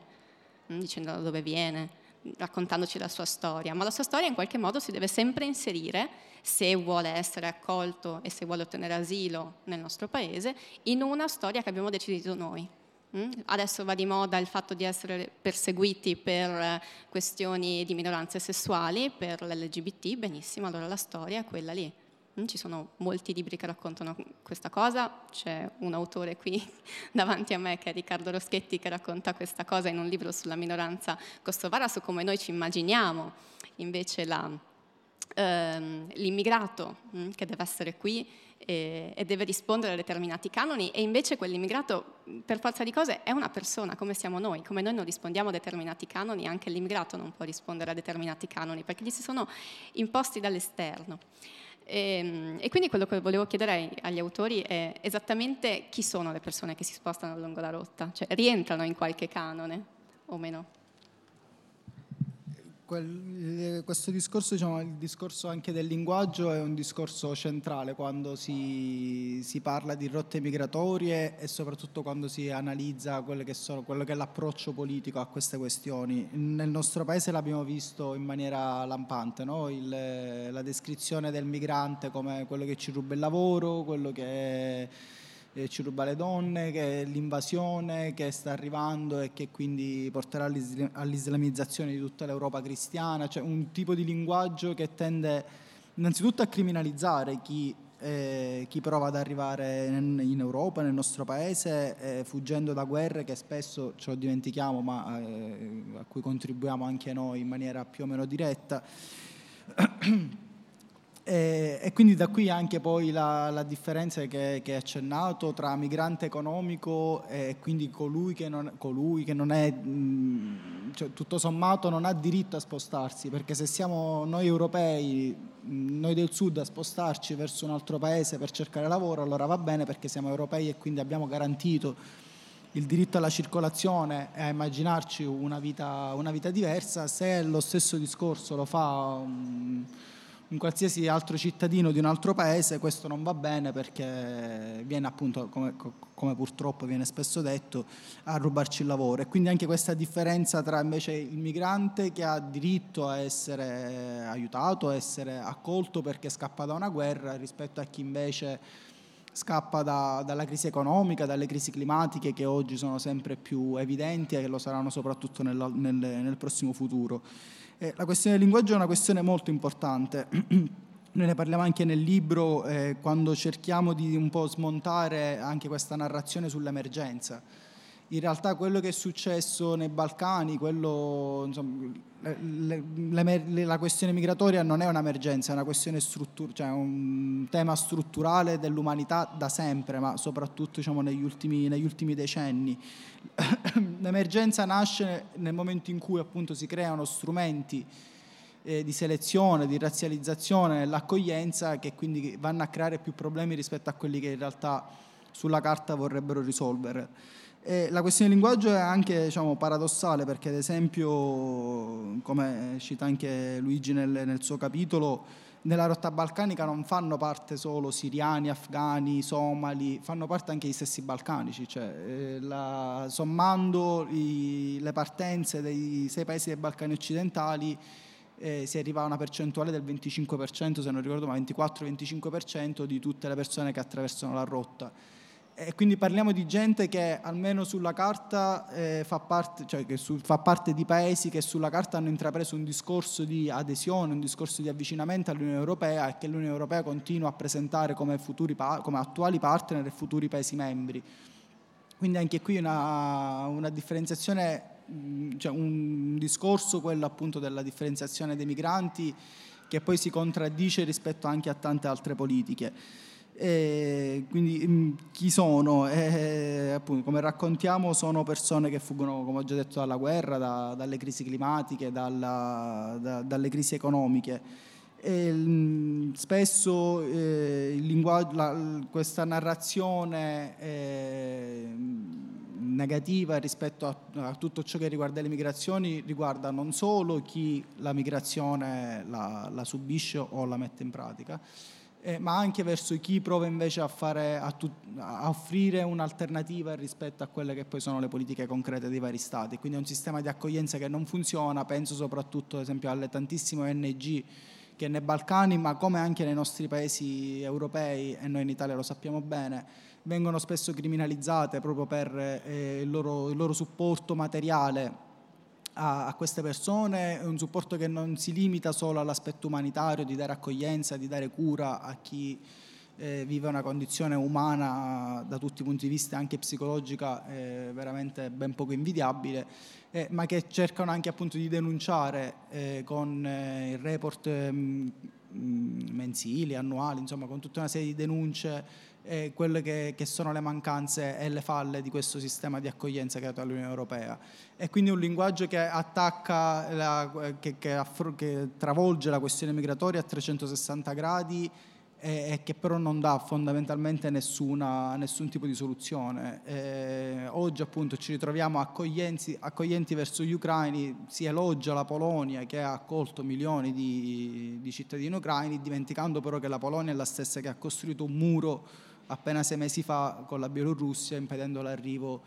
mm, dicendo da dove viene raccontandoci la sua storia, ma la sua storia in qualche modo si deve sempre inserire, se vuole essere accolto e se vuole ottenere asilo nel nostro paese, in una storia che abbiamo deciso noi. Mm? Adesso va di moda il fatto di essere perseguiti per questioni di minoranze sessuali, per l'LGBT, benissimo, allora la storia è quella lì. Mm, ci sono molti libri che raccontano questa cosa, c'è un autore qui davanti a me che è Riccardo Roschetti che racconta questa cosa in un libro sulla minoranza kosovara, su come noi ci immaginiamo invece la, ehm, l'immigrato mm, che deve essere qui e, e, deve rispondere a determinati canoni. E invece quell'immigrato per forza di cose è una persona come siamo noi, come noi non rispondiamo a determinati canoni, anche l'immigrato non può rispondere a determinati canoni perché gli si sono imposti dall'esterno. E, ehm, e, quindi quello che volevo chiedere agli autori è esattamente chi sono le persone che si spostano lungo la rotta, cioè rientrano in qualche canone o meno? Quel, eh, questo discorso, diciamo, il discorso anche del linguaggio è un discorso centrale quando si, si parla di rotte migratorie e soprattutto quando si analizza che sono, quello che è l'approccio politico a queste questioni. Nel nostro paese l'abbiamo visto in maniera lampante, no? il, la descrizione del migrante come quello che ci ruba il lavoro, quello che... È, eh, ci ruba le donne, che è l'invasione che sta arrivando e che quindi porterà all'islamizzazione di tutta l'Europa cristiana, cioè un tipo di linguaggio che tende innanzitutto a criminalizzare chi, eh, chi prova ad arrivare in, in, Europa, nel nostro paese, eh, fuggendo da guerre che spesso ce lo dimentichiamo, ma eh, a cui contribuiamo anche noi in maniera più o meno diretta. E, e, quindi da qui anche poi la, la differenza che, che hai accennato tra migrante economico e quindi colui che non, colui che non è mh, cioè, tutto sommato non ha diritto a spostarsi, perché se siamo noi europei, noi del sud a spostarci verso un altro paese per cercare lavoro, allora va bene perché siamo europei e quindi abbiamo garantito il diritto alla circolazione e a immaginarci una vita, una vita diversa, se lo stesso discorso lo fa un, un, qualsiasi altro cittadino di un altro paese, questo non va bene perché viene appunto, come, come purtroppo viene spesso detto, a rubarci il lavoro. E quindi anche questa differenza tra invece il migrante che ha diritto a essere aiutato, a essere accolto perché scappa da una guerra rispetto a chi invece scappa da, dalla crisi economica, dalle crisi climatiche che oggi sono sempre più evidenti e che lo saranno soprattutto nel, nel, nel prossimo futuro. Eh, la questione del linguaggio è una questione molto importante. Noi ne parliamo anche nel libro eh, quando cerchiamo di un po' smontare anche questa narrazione sull'emergenza in realtà quello che è successo nei Balcani, quello, insomma, le, le, la questione migratoria non è un'emergenza, è una questione struttur- cioè un tema strutturale dell'umanità da sempre, ma soprattutto diciamo, negli, ultimi, negli, ultimi, decenni. L'emergenza nasce nel momento in cui appunto si creano strumenti eh, di selezione, di razzializzazione nell'accoglienza che quindi vanno a creare più problemi rispetto a quelli che in realtà sulla carta vorrebbero risolvere. E la questione del linguaggio è anche diciamo, paradossale perché ad esempio, come cita anche Luigi nel, nel, suo capitolo, nella rotta balcanica non fanno parte solo siriani, afghani, somali, fanno parte anche gli stessi balcanici, cioè, eh, la, sommando i, le partenze dei sei paesi dei Balcani occidentali eh, si arriva a una percentuale del 25%, se non ricordo ma 24-25% di tutte le persone che attraversano la rotta e quindi parliamo di gente che almeno sulla carta eh, fa, parte, cioè su, fa parte di paesi che sulla carta hanno intrapreso un discorso di adesione, un discorso di avvicinamento all'Unione Europea e che l'Unione Europea continua a presentare come, futuri, come attuali partner e futuri paesi membri. Quindi anche qui una, una differenziazione, cioè un discorso, quello appunto della differenziazione dei migranti, che poi si contraddice rispetto anche a tante altre politiche. E quindi mm, chi sono? Eh, appunto, come raccontiamo sono persone che fuggono, come ho già detto, dalla guerra, da, dalle crisi climatiche, dalla, da, dalle crisi economiche. E, mm, spesso eh, la, questa narrazione eh, negativa rispetto a, a, tutto ciò che riguarda le migrazioni riguarda non solo chi la migrazione la, la subisce o la mette in pratica, eh, ma anche verso chi prova invece a, fare, a, tu, a, offrire un'alternativa rispetto a quelle che poi sono le politiche concrete dei vari stati. Quindi è un sistema di accoglienza che non funziona, penso soprattutto ad esempio alle tantissime ONG che nei Balcani, ma come anche nei nostri paesi europei, e noi in Italia lo sappiamo bene, vengono spesso criminalizzate proprio per eh, il, loro, il loro supporto materiale a, a, queste persone, un supporto che non si limita solo all'aspetto umanitario, di dare accoglienza, di dare cura a chi eh, vive una condizione umana da tutti i punti di vista, anche psicologica, eh, veramente ben poco invidiabile, eh, ma che cercano anche appunto di denunciare eh, con eh, il report mm, mensili, annuali, insomma con tutta una serie di denunce eh, quelle che, che, sono le mancanze e le falle di questo sistema di accoglienza creato dall'Unione Europea. E quindi un linguaggio che attacca, la, che, che, affro, che, travolge la questione migratoria a 360 gradi e, e che però non dà fondamentalmente nessuna, nessun tipo di soluzione. Eh, oggi appunto ci ritroviamo accoglienti, accoglienti, verso gli ucraini, si elogia la Polonia che ha accolto milioni di, di cittadini ucraini, dimenticando però che la Polonia è la stessa che ha costruito un muro appena sei mesi fa con la Bielorussia impedendo l'arrivo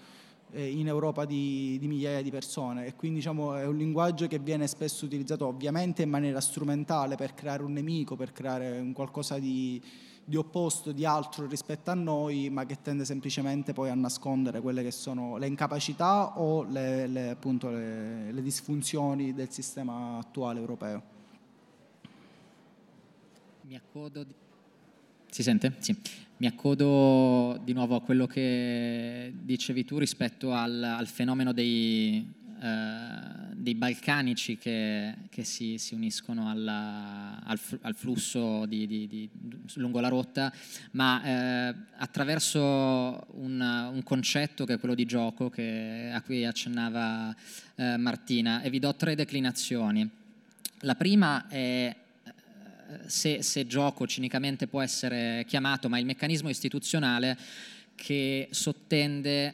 eh, in Europa di, di, migliaia di persone e quindi diciamo, è un linguaggio che viene spesso utilizzato ovviamente in maniera strumentale per creare un nemico, per creare un qualcosa di, di opposto, di altro rispetto a noi, ma che tende semplicemente poi a nascondere quelle che sono le incapacità o le, le, appunto, le, le disfunzioni del sistema attuale europeo. Mi accodo. Di... Si sente? Sì. Mi accodo di nuovo a quello che dicevi tu rispetto al, al fenomeno dei, eh, dei balcanici che, che si, si, uniscono alla, al, al, flusso di, di, di, lungo la rotta, ma eh, attraverso un, un, concetto che è quello di gioco che, a cui accennava eh, Martina e vi do tre declinazioni. La prima è se, se, gioco cinicamente può essere chiamato, ma il meccanismo istituzionale che sottende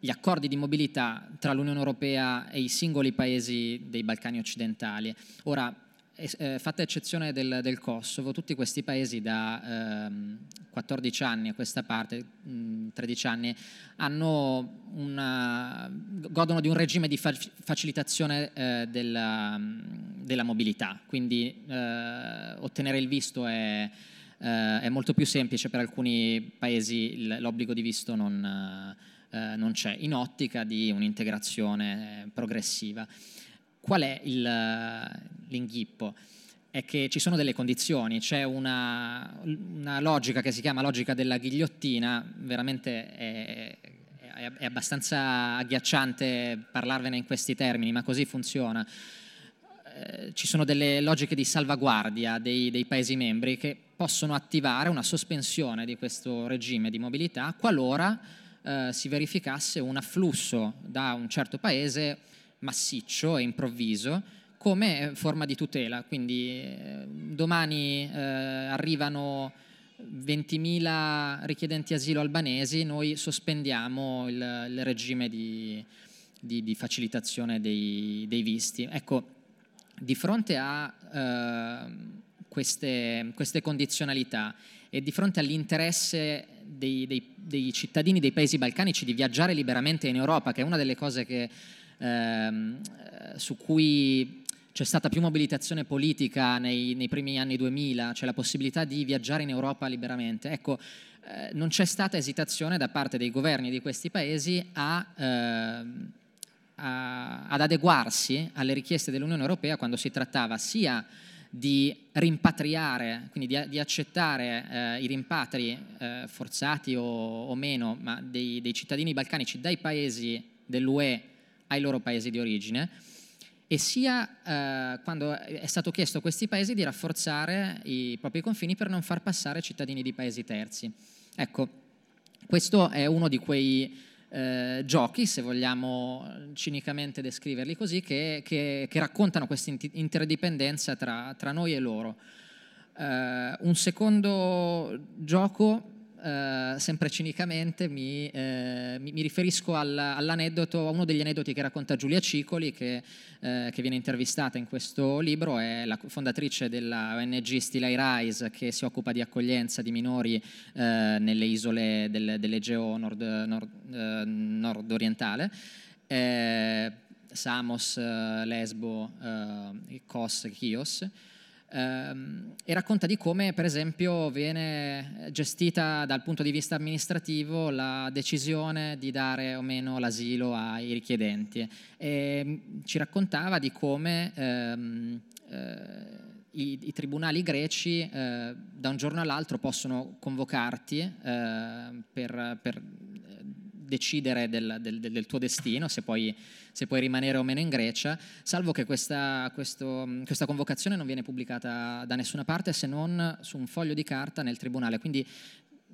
gli accordi di mobilità tra l'Unione Europea e i singoli paesi dei Balcani occidentali. Ora, eh, fatta eccezione del, del, Kosovo, tutti questi paesi da ehm, 14 anni a questa parte, mh, 13 anni, una, godono di un regime di fa- facilitazione eh, della, della, mobilità, quindi eh, ottenere il visto è, eh, è, molto più semplice, per alcuni paesi l'obbligo di visto non, eh, non c'è, in ottica di un'integrazione progressiva. Qual è il, l'inghippo? È che ci sono delle condizioni, c'è una, una, logica che si chiama logica della ghigliottina, veramente è, è, è abbastanza agghiacciante parlarvene in questi termini, ma così funziona. Eh, ci sono delle logiche di salvaguardia dei, dei, Paesi membri che possono attivare una sospensione di questo regime di mobilità qualora eh, si verificasse un afflusso da un certo Paese massiccio e improvviso come forma di tutela. Quindi eh, domani eh, arrivano 20.000 richiedenti asilo albanesi, noi sospendiamo il, il regime di, di, di facilitazione dei, dei, visti. Ecco, di fronte a eh, queste, queste, condizionalità e di fronte all'interesse dei, dei, cittadini dei paesi balcanici di viaggiare liberamente in Europa, che è una delle cose che ehm, su cui c'è stata più mobilitazione politica nei, nei, primi anni 2000, c'è la possibilità di viaggiare in Europa liberamente. Ecco, eh, non c'è stata esitazione da parte dei governi di questi paesi a, eh, a, ad adeguarsi alle richieste dell'Unione Europea quando si trattava sia di rimpatriare, quindi di, di accettare eh, i rimpatri eh, forzati o, o, meno, dei, dei cittadini balcanici dai paesi dell'UE ai loro paesi di origine e sia eh, quando è stato chiesto a questi paesi di rafforzare i propri confini per non far passare cittadini di paesi terzi. Ecco, questo è uno di quei eh, giochi, se vogliamo cinicamente descriverli così, che, che, che raccontano questa interdipendenza tra, tra noi e loro. Uh, un secondo gioco eh, sempre cinicamente mi, eh, mi, mi riferisco al, all'aneddoto, a uno degli aneddoti che racconta Giulia Cicoli, che, eh, che, viene intervistata in questo libro, è la fondatrice della ONG Stilai Rise, che si occupa di accoglienza di minori eh, nelle isole del, dell'Egeo nord, nord, eh, nord-orientale. Samos, Lesbo, Kos, Chios e racconta di come per esempio viene gestita dal punto di vista amministrativo la decisione di dare o meno l'asilo ai richiedenti. E mm, ci raccontava di come ehm, eh, i, i, tribunali greci eh, da un giorno all'altro possono convocarti eh, per, per decidere del, del, del tuo destino, se puoi, se puoi, rimanere o meno in Grecia, salvo che questa, questo, questa, convocazione non viene pubblicata da nessuna parte se non su un foglio di carta nel tribunale. Quindi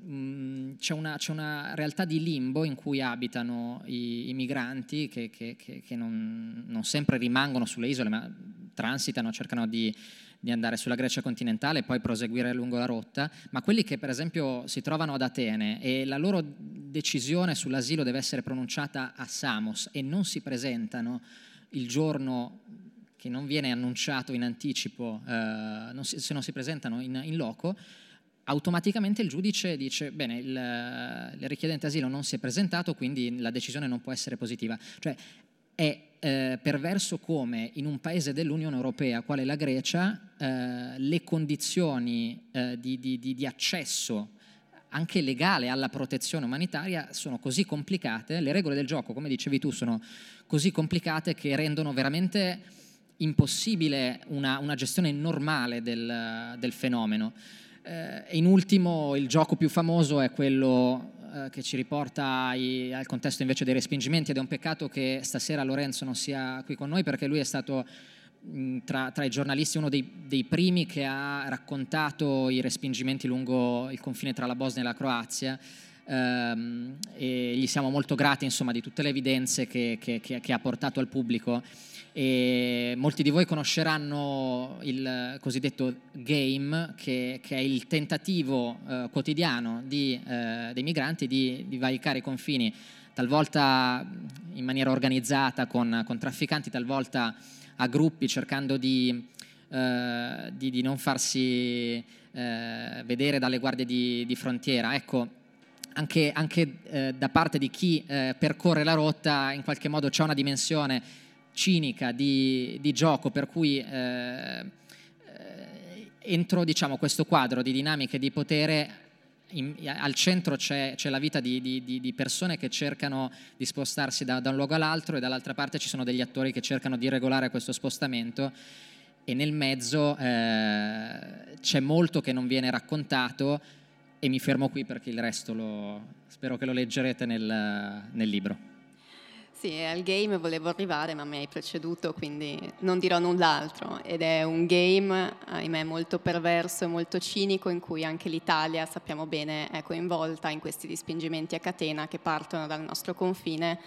mh, c'è, una, c'è, una, realtà di limbo in cui abitano i, i migranti che, che, che, che non, non sempre rimangono sulle isole, ma transitano, cercano di di andare sulla Grecia continentale e poi proseguire lungo la rotta, ma quelli che per esempio si trovano ad Atene e la loro decisione sull'asilo deve essere pronunciata a Samos e non si presentano il giorno che non viene annunciato in anticipo, eh, non si, se non si presentano in, in, loco, automaticamente il giudice dice, bene, il, il richiedente asilo non si è presentato, quindi la decisione non può essere positiva. Cioè, è eh, perverso come in un paese dell'Unione Europea, quale la Grecia, eh, le condizioni eh, di, di, di, accesso anche legale alla protezione umanitaria sono così complicate, le regole del gioco, come dicevi tu, sono così complicate che rendono veramente impossibile una, una gestione normale del, del fenomeno. Eh, in ultimo, il gioco più famoso è quello eh, che ci riporta ai, al contesto invece dei respingimenti ed è un peccato che stasera Lorenzo non sia qui con noi perché lui è stato tra, tra, i giornalisti uno dei, dei, primi che ha raccontato i respingimenti lungo il confine tra la Bosnia e la Croazia ehm, e gli siamo molto grati insomma, di tutte le evidenze che, che, che, che ha portato al pubblico e molti di voi conosceranno il cosiddetto game che, che è il tentativo eh, quotidiano di, eh, dei migranti di, di valicare i confini talvolta in maniera organizzata con, con trafficanti talvolta a gruppi cercando di, eh, di, di non farsi eh, vedere dalle guardie di, di frontiera. Ecco, anche, anche eh, da parte di chi eh, percorre la rotta in qualche modo c'è una dimensione cinica di, di gioco per cui eh, eh, entro diciamo, questo quadro di dinamiche di potere in, al centro c'è, c'è la vita di, di, di, persone che cercano di spostarsi da, da un luogo all'altro e dall'altra parte ci sono degli attori che cercano di regolare questo spostamento e nel mezzo eh, c'è molto che non viene raccontato e mi fermo qui perché il resto lo, spero che lo leggerete nel, nel libro. Sì, al game volevo arrivare, ma mi hai preceduto, quindi non dirò null'altro. Ed è un game, ahimè, molto perverso e molto cinico, in cui anche l'Italia, sappiamo bene, è coinvolta in questi respingimenti a catena che partono dal nostro confine,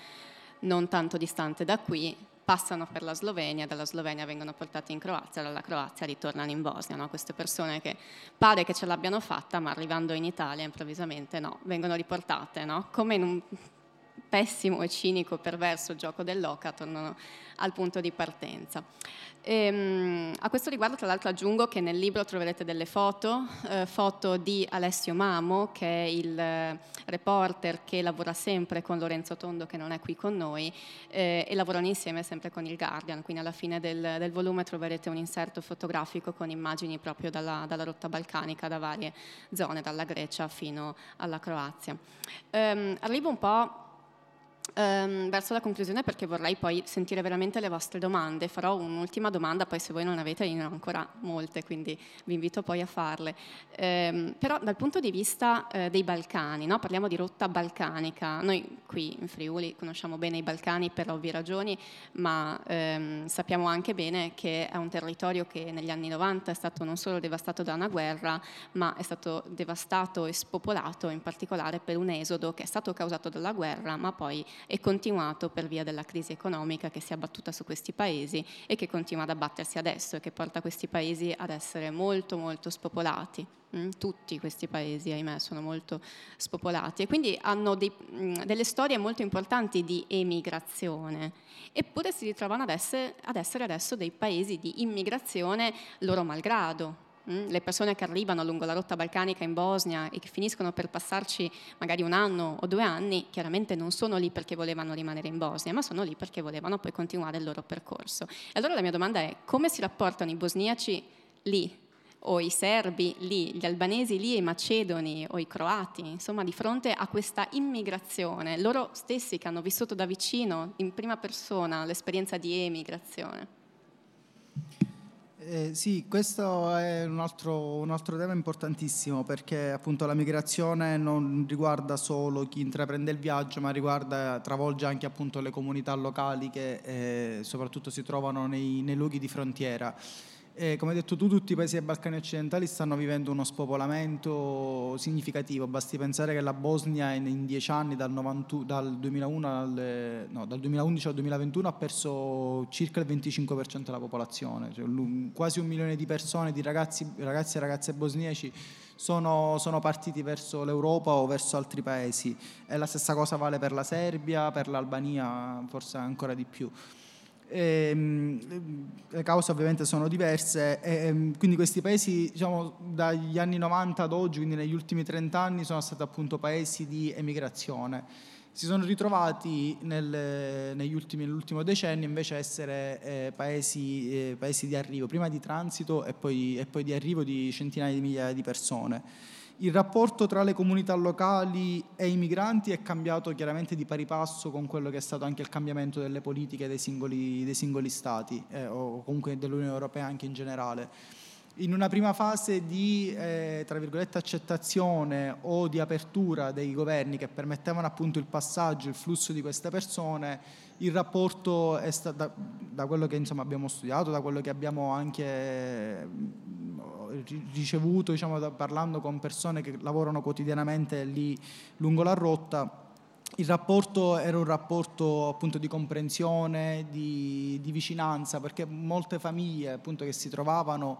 non tanto distante da qui, passano per la Slovenia, dalla Slovenia vengono portati in Croazia, dalla Croazia ritornano in Bosnia. No? Queste persone che pare che ce l'abbiano fatta, ma arrivando in Italia improvvisamente no, vengono riportate, no? come in un pessimo e cinico, perverso gioco dell'oca tornano al punto di partenza. E, ehm, a questo riguardo tra l'altro aggiungo che nel libro troverete delle foto, eh, foto di Alessio Mamo che è il eh, reporter che lavora sempre con Lorenzo Tondo che non è qui con noi eh, e lavorano insieme sempre con il Guardian, quindi alla fine del, del volume troverete un inserto fotografico con immagini proprio dalla, dalla, rotta balcanica, da varie zone, dalla Grecia fino alla Croazia. Ehm, arrivo un po' Um, verso la conclusione perché vorrei poi sentire veramente le vostre domande. Farò un'ultima domanda, poi se voi non avete ne ho ancora molte, quindi vi invito poi a farle. Um, però dal punto di vista uh, dei Balcani, no? parliamo di rotta balcanica, noi qui in Friuli conosciamo bene i Balcani per ovvie ragioni, ma um, sappiamo anche bene che è un territorio che negli anni 90 è stato non solo devastato da una guerra, ma è stato devastato e spopolato in particolare per un esodo che è stato causato dalla guerra, ma poi è continuato per via della crisi economica che si è abbattuta su questi paesi e che continua ad abbattersi adesso e che porta questi paesi ad essere molto molto spopolati. Mm, tutti questi paesi, ahimè, sono molto spopolati e quindi hanno dei, mm, delle storie molto importanti di emigrazione, eppure si ritrovano ad essere, ad essere adesso dei paesi di immigrazione loro malgrado? Le persone che arrivano lungo la rotta balcanica in Bosnia e che finiscono per passarci magari un anno o due anni, chiaramente non sono lì perché volevano rimanere in Bosnia, ma sono lì perché volevano poi continuare il loro percorso. E allora la mia domanda è come si rapportano i bosniaci lì, o i serbi lì, gli albanesi lì, i macedoni o i croati, insomma, di fronte a questa immigrazione, loro stessi che hanno vissuto da vicino, in prima persona, l'esperienza di emigrazione? Eh, sì, questo è un altro, un altro, tema importantissimo perché appunto la migrazione non riguarda solo chi intraprende il viaggio, ma riguarda, travolge anche appunto le comunità locali che eh, soprattutto si trovano nei, nei luoghi di frontiera. E come hai detto tu, tutti i paesi dei Balcani occidentali stanno vivendo uno spopolamento significativo. Basti pensare che la Bosnia in dieci anni, dal, 90, dal, 2001 al, no, dal 2011 al 2021, ha perso circa il 25% della popolazione. Cioè, quasi un milione di persone, di ragazzi, ragazzi e ragazze bosniaci, sono, sono, partiti verso l'Europa o verso altri paesi. E la stessa cosa vale per la Serbia, per l'Albania, forse ancora di più. Ehm, le cause ovviamente sono diverse e ehm, quindi questi paesi diciamo, dagli anni 90 ad oggi, quindi negli ultimi 30 anni, sono stati appunto paesi di emigrazione. Si sono ritrovati nel, negli ultimi, nell'ultimo decennio invece a essere eh, paesi, eh, paesi, di arrivo, prima di transito e poi, e poi di arrivo di centinaia di migliaia di persone. Il rapporto tra le comunità locali e i migranti è cambiato chiaramente di pari passo con quello che è stato anche il cambiamento delle politiche dei singoli, dei singoli stati eh, o comunque dell'Unione Europea anche in generale. in una prima fase di eh, accettazione o di apertura dei governi che permettevano appunto il passaggio, il flusso di queste persone, il rapporto è stato, da, da quello che insomma, abbiamo studiato, da quello che abbiamo anche ricevuto diciamo, da, parlando con persone che lavorano quotidianamente lì lungo la rotta, il rapporto era un rapporto appunto di comprensione, di, di vicinanza, perché molte famiglie appunto che si trovavano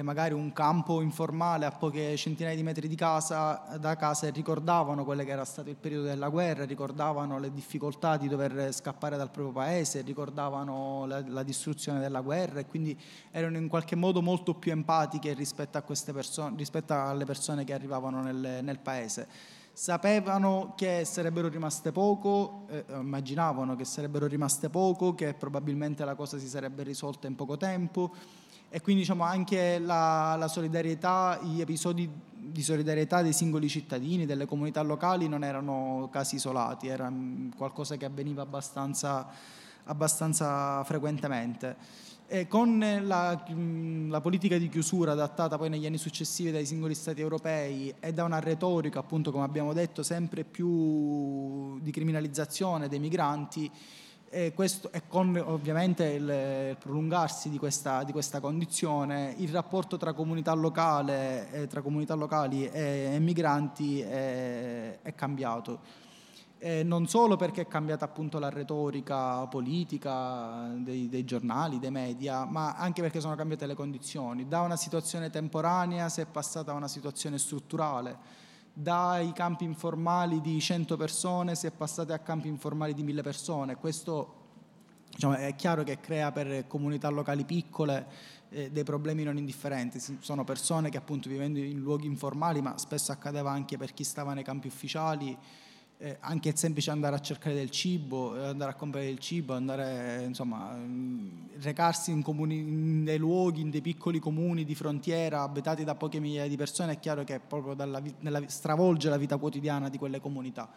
magari un campo informale a poche centinaia di metri di casa, da casa e ricordavano quello che era stato il periodo della guerra, ricordavano le difficoltà di dover scappare dal proprio paese, ricordavano la, la distruzione della guerra e quindi erano in qualche modo molto più empatiche rispetto, persone, rispetto alle persone che arrivavano nel, nel paese. Sapevano che sarebbero rimaste poco, eh, immaginavano che sarebbero rimaste poco, che probabilmente la cosa si sarebbe risolta in poco tempo e quindi diciamo, anche la, la solidarietà, gli episodi di solidarietà dei singoli cittadini, delle comunità locali non erano casi isolati, era qualcosa che avveniva abbastanza, abbastanza frequentemente. E con la, la, politica di chiusura adattata poi negli anni successivi dai singoli stati europei e da una retorica, appunto come abbiamo detto, sempre più di criminalizzazione dei migranti, e, questo, e con ovviamente il, prolungarsi di questa, di questa, condizione, il rapporto tra comunità, locale, eh, tra comunità locali e, migranti è, è cambiato. Eh, non solo perché è cambiata appunto la retorica politica dei, dei, giornali, dei media, ma anche perché sono cambiate le condizioni. Da una situazione temporanea si è passata a una situazione strutturale dai campi informali di 100 persone si è passati a campi informali di 1000 persone. Questo diciamo, è chiaro che crea per comunità locali piccole eh, dei problemi non indifferenti. Sono persone che appunto vivendo in luoghi informali, ma spesso accadeva anche per chi stava nei campi ufficiali, eh, anche il semplice andare a cercare del cibo, eh, andare a comprare del cibo, andare, insomma, mm, recarsi in, comuni, in, dei luoghi, in dei piccoli comuni di frontiera abitati da poche migliaia di persone, è chiaro che proprio dalla, nella, stravolge la vita quotidiana di quelle comunità.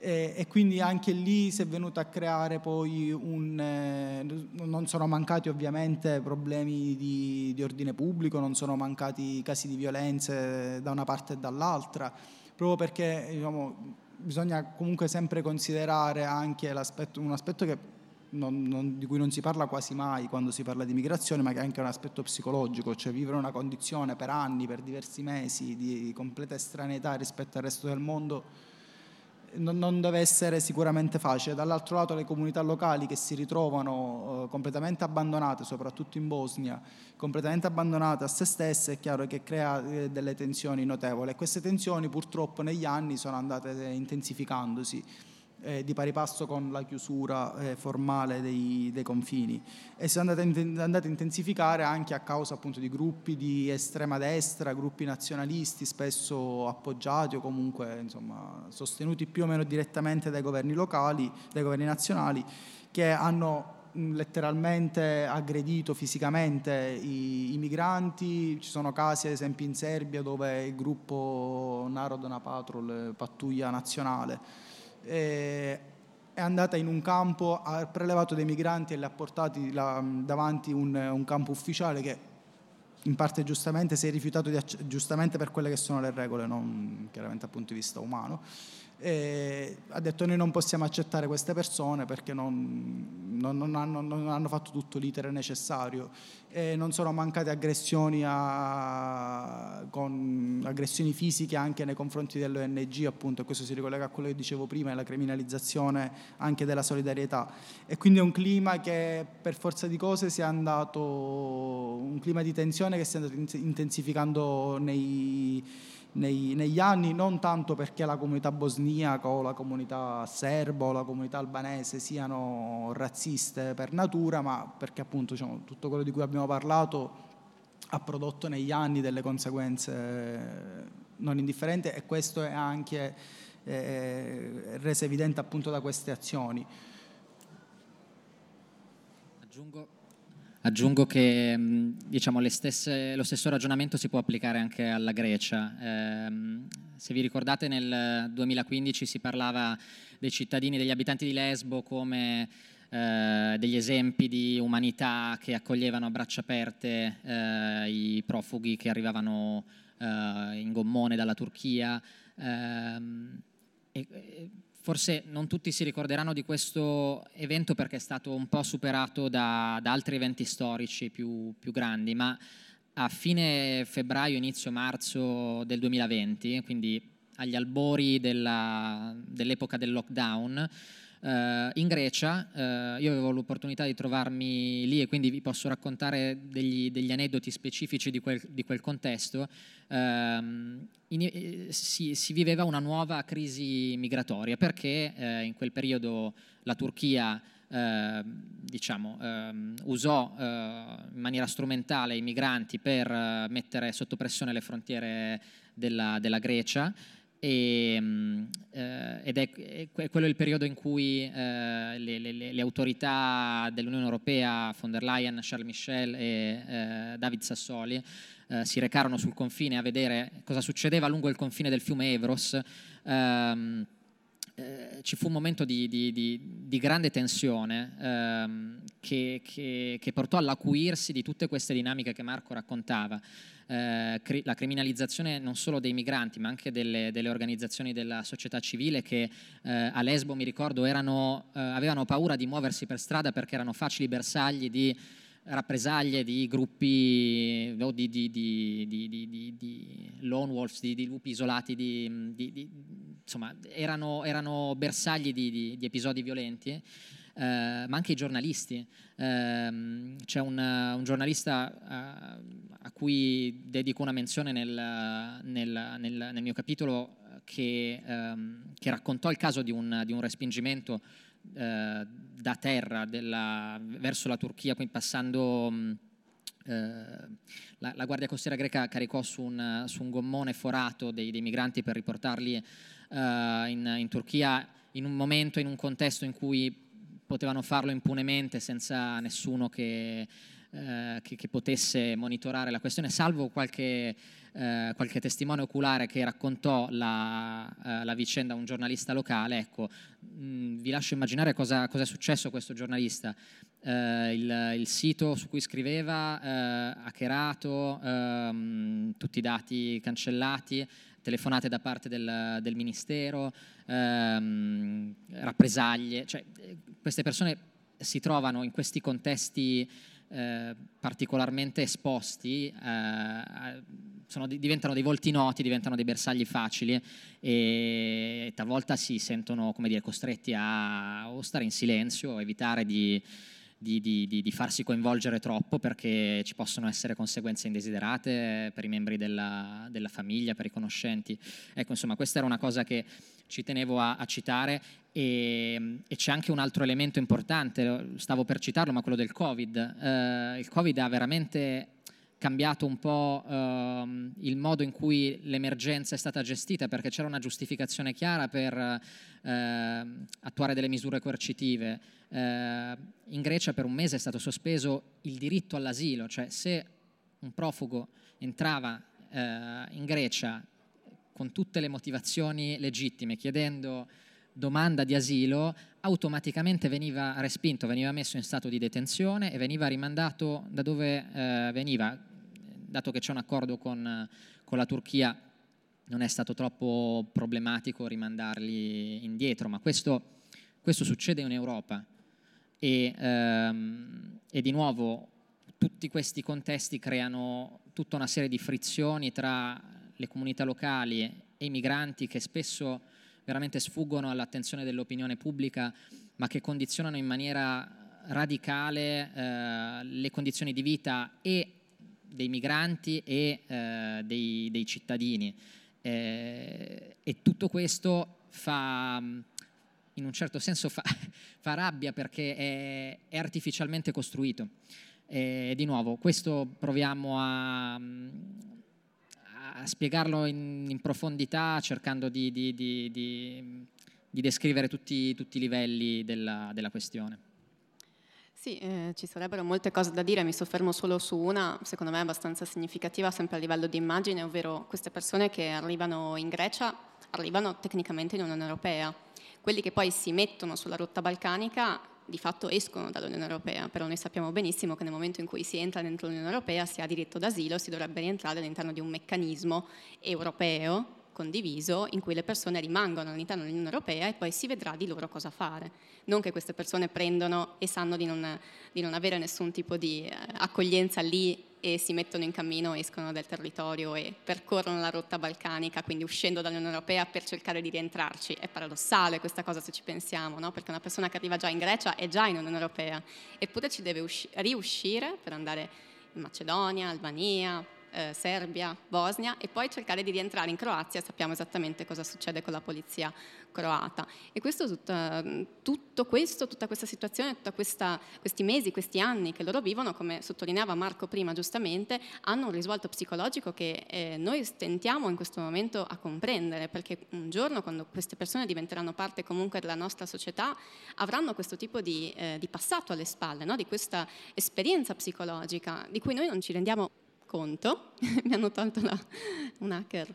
E, e, quindi anche lì si è venuto a creare poi un... Eh, non sono mancati ovviamente problemi di, di ordine pubblico, non sono mancati casi di violenze da una parte e dall'altra, proprio perché diciamo, bisogna comunque sempre considerare anche un aspetto che non, non, di cui non si parla quasi mai quando si parla di migrazione, ma che è anche un aspetto psicologico, cioè vivere una condizione per anni, per diversi mesi di completa estraneità rispetto al resto del mondo non, deve essere sicuramente facile. Dall'altro lato le comunità locali che si ritrovano eh, completamente abbandonate, soprattutto in Bosnia, completamente abbandonate a se stesse, è chiaro che crea eh, delle tensioni notevoli e queste tensioni purtroppo negli anni sono andate intensificandosi eh, di pari passo con la chiusura eh, formale dei, dei, confini. E si è andata, andata, a intensificare anche a causa appunto di gruppi di estrema destra, gruppi nazionalisti spesso appoggiati o comunque insomma, sostenuti più o meno direttamente dai governi locali, dai governi nazionali che hanno letteralmente aggredito fisicamente i, i, migranti, ci sono casi ad esempio in Serbia dove il gruppo Narodna Patrol, pattuglia nazionale, eh, è andata in un campo, ha prelevato dei migranti e li ha portati là, davanti un, un campo ufficiale che in parte giustamente si è rifiutato di, giustamente per quelle che sono le regole, non chiaramente dal punto di vista umano e ha detto noi non possiamo accettare queste persone perché non, non, non, hanno, non hanno, fatto tutto l'iter necessario. E non sono mancate aggressioni, a, con, aggressioni fisiche anche nei confronti dell'ONG appunto e questo si ricollega a quello che dicevo prima la criminalizzazione anche della solidarietà. E quindi è un clima che per forza di cose si è andato un clima di tensione che si è andato intensificando nei nei, negli anni, non tanto perché la comunità bosniaca o la comunità serba o la comunità albanese siano razziste per natura, ma perché appunto diciamo, tutto quello di cui abbiamo parlato ha prodotto negli anni delle conseguenze non indifferenti e questo è anche eh, reso evidente appunto da queste azioni. Aggiungo Aggiungo che diciamo, stesse, lo stesso ragionamento si può applicare anche alla Grecia. Eh, se vi ricordate nel 2015 si parlava dei cittadini, degli abitanti di Lesbo come eh, degli esempi di umanità che accoglievano a braccia aperte eh, i profughi che arrivavano eh, in gommone dalla Turchia. Ehm, e, forse non tutti si ricorderanno di questo evento perché è stato un po' superato da, da altri eventi storici più, più, grandi, ma a fine febbraio, inizio marzo del 2020, quindi agli albori della, dell'epoca del lockdown, Uh, in Grecia uh, io avevo l'opportunità di trovarmi lì e quindi vi posso raccontare degli, degli aneddoti specifici di quel, di quel contesto. Uh, in, eh, si, si, viveva una nuova crisi migratoria perché eh, in quel periodo la Turchia diciamo, ehm, usò in maniera strumentale i migranti per mettere sotto pressione le frontiere della, della Grecia e, mm, eh, ed è, è, quello il periodo in cui eh, le, le, le, autorità dell'Unione Europea, von der Leyen, Charles Michel e eh, David Sassoli, eh, si recarono sul confine a vedere cosa succedeva lungo il confine del fiume Evros. Ehm, eh, ci fu un momento di, di, di, di grande tensione ehm, che, che, che portò all'acuirsi di tutte queste dinamiche che Marco raccontava eh, cri- la criminalizzazione non solo dei migranti ma anche delle, delle organizzazioni della società civile che eh, a Lesbo mi ricordo erano, eh, avevano paura di muoversi per strada perché erano facili bersagli di rappresaglie di gruppi no, di, di, di, di, lone wolves, di, lupi isolati, insomma erano, erano bersagli di, episodi violenti, eh, ma anche i giornalisti. Eh, c'è un, un giornalista eh, a cui dedico una menzione nel, nel, nel, nel mio capitolo che, ehm, che, raccontò il caso di un, di un respingimento eh, da terra della, verso la Turchia, quindi passando... Mm, eh, la, la, Guardia Costiera greca caricò su un, su un gommone forato dei, dei, migranti per riportarli eh, in, in Turchia in un momento, in un contesto in cui potevano farlo impunemente senza nessuno che, eh, che, che, potesse monitorare la questione, salvo qualche, eh, qualche testimone oculare che raccontò la, eh, la, vicenda a un giornalista locale. Ecco, mh, mm, vi lascio immaginare cosa, cosa, è successo a questo giornalista. Eh, il, il, sito su cui scriveva eh, hackerato, ehm, tutti i dati cancellati, telefonate da parte del, del Ministero, ehm, rappresaglie, cioè, queste persone si trovano in questi contesti eh, particolarmente esposti, eh, sono, diventano dei volti noti, diventano dei bersagli facili e talvolta si sentono dire, costretti a o stare in silenzio, evitare di, di, di, di, farsi coinvolgere troppo perché ci possono essere conseguenze indesiderate per i membri della, della famiglia, per i conoscenti. Ecco, insomma, questa era una cosa che ci tenevo a, a citare e, e, c'è anche un altro elemento importante, stavo per citarlo, ma quello del Covid. Eh, il Covid ha veramente cambiato un po' ehm, il modo in cui l'emergenza è stata gestita perché c'era una giustificazione chiara per eh, attuare delle misure coercitive. Eh, in Grecia per un mese è stato sospeso il diritto all'asilo, cioè se un profugo entrava eh, in Grecia con tutte le motivazioni legittime, chiedendo domanda di asilo, automaticamente veniva respinto, veniva messo in stato di detenzione e veniva rimandato da dove eh, veniva. Dato che c'è un accordo con, con, la Turchia, non è stato troppo problematico rimandarli indietro, ma questo, questo succede in Europa. E, ehm, e di nuovo tutti questi contesti creano tutta una serie di frizioni tra le comunità locali e i migranti che spesso veramente sfuggono all'attenzione dell'opinione pubblica, ma che condizionano in maniera radicale eh, le condizioni di vita e dei migranti e eh, dei, dei, cittadini. Eh, e tutto questo fa, in un certo senso, fa, fa rabbia perché è, è artificialmente costruito. E di nuovo, questo proviamo a, a spiegarlo in, in, profondità cercando di, di, di, di descrivere tutti, tutti, i livelli della, della questione. Sì, eh, ci sarebbero molte cose da dire, mi soffermo solo su una, secondo me abbastanza significativa, sempre a livello di immagine, ovvero queste persone che arrivano in Grecia, arrivano tecnicamente in Unione Europea. Quelli che poi si mettono sulla rotta balcanica di fatto escono dall'Unione Europea, però noi sappiamo benissimo che nel momento in cui si entra dentro l'Unione Europea si ha diritto d'asilo, si dovrebbe rientrare all'interno di un meccanismo europeo condiviso in cui le persone rimangono all'interno dell'Unione Europea e poi si vedrà di loro cosa fare. Non che queste persone prendono e sanno di non, di non avere nessun tipo di eh, accoglienza lì e si mettono in cammino, escono dal territorio e percorrono la rotta balcanica, quindi uscendo dall'Unione Europea per cercare di rientrarci. È paradossale questa cosa se ci pensiamo, no? perché una persona che arriva già in Grecia è già in Unione Europea, eppure ci deve usci- riuscire per andare in Macedonia, Albania, eh, Serbia, Bosnia e poi cercare di rientrare in Croazia, sappiamo esattamente cosa succede con la polizia croata. E questo, tutta, tutto questo, tutta questa situazione, tutti questi mesi, questi anni che loro vivono, come sottolineava Marco prima giustamente, hanno un risvolto psicologico che eh, noi stentiamo in questo momento a comprendere, perché un giorno quando queste persone diventeranno parte comunque della nostra società, avranno questo tipo di, eh, di passato alle spalle, no? di questa esperienza psicologica di cui noi non ci rendiamo conto, mi hanno tolto una, un hacker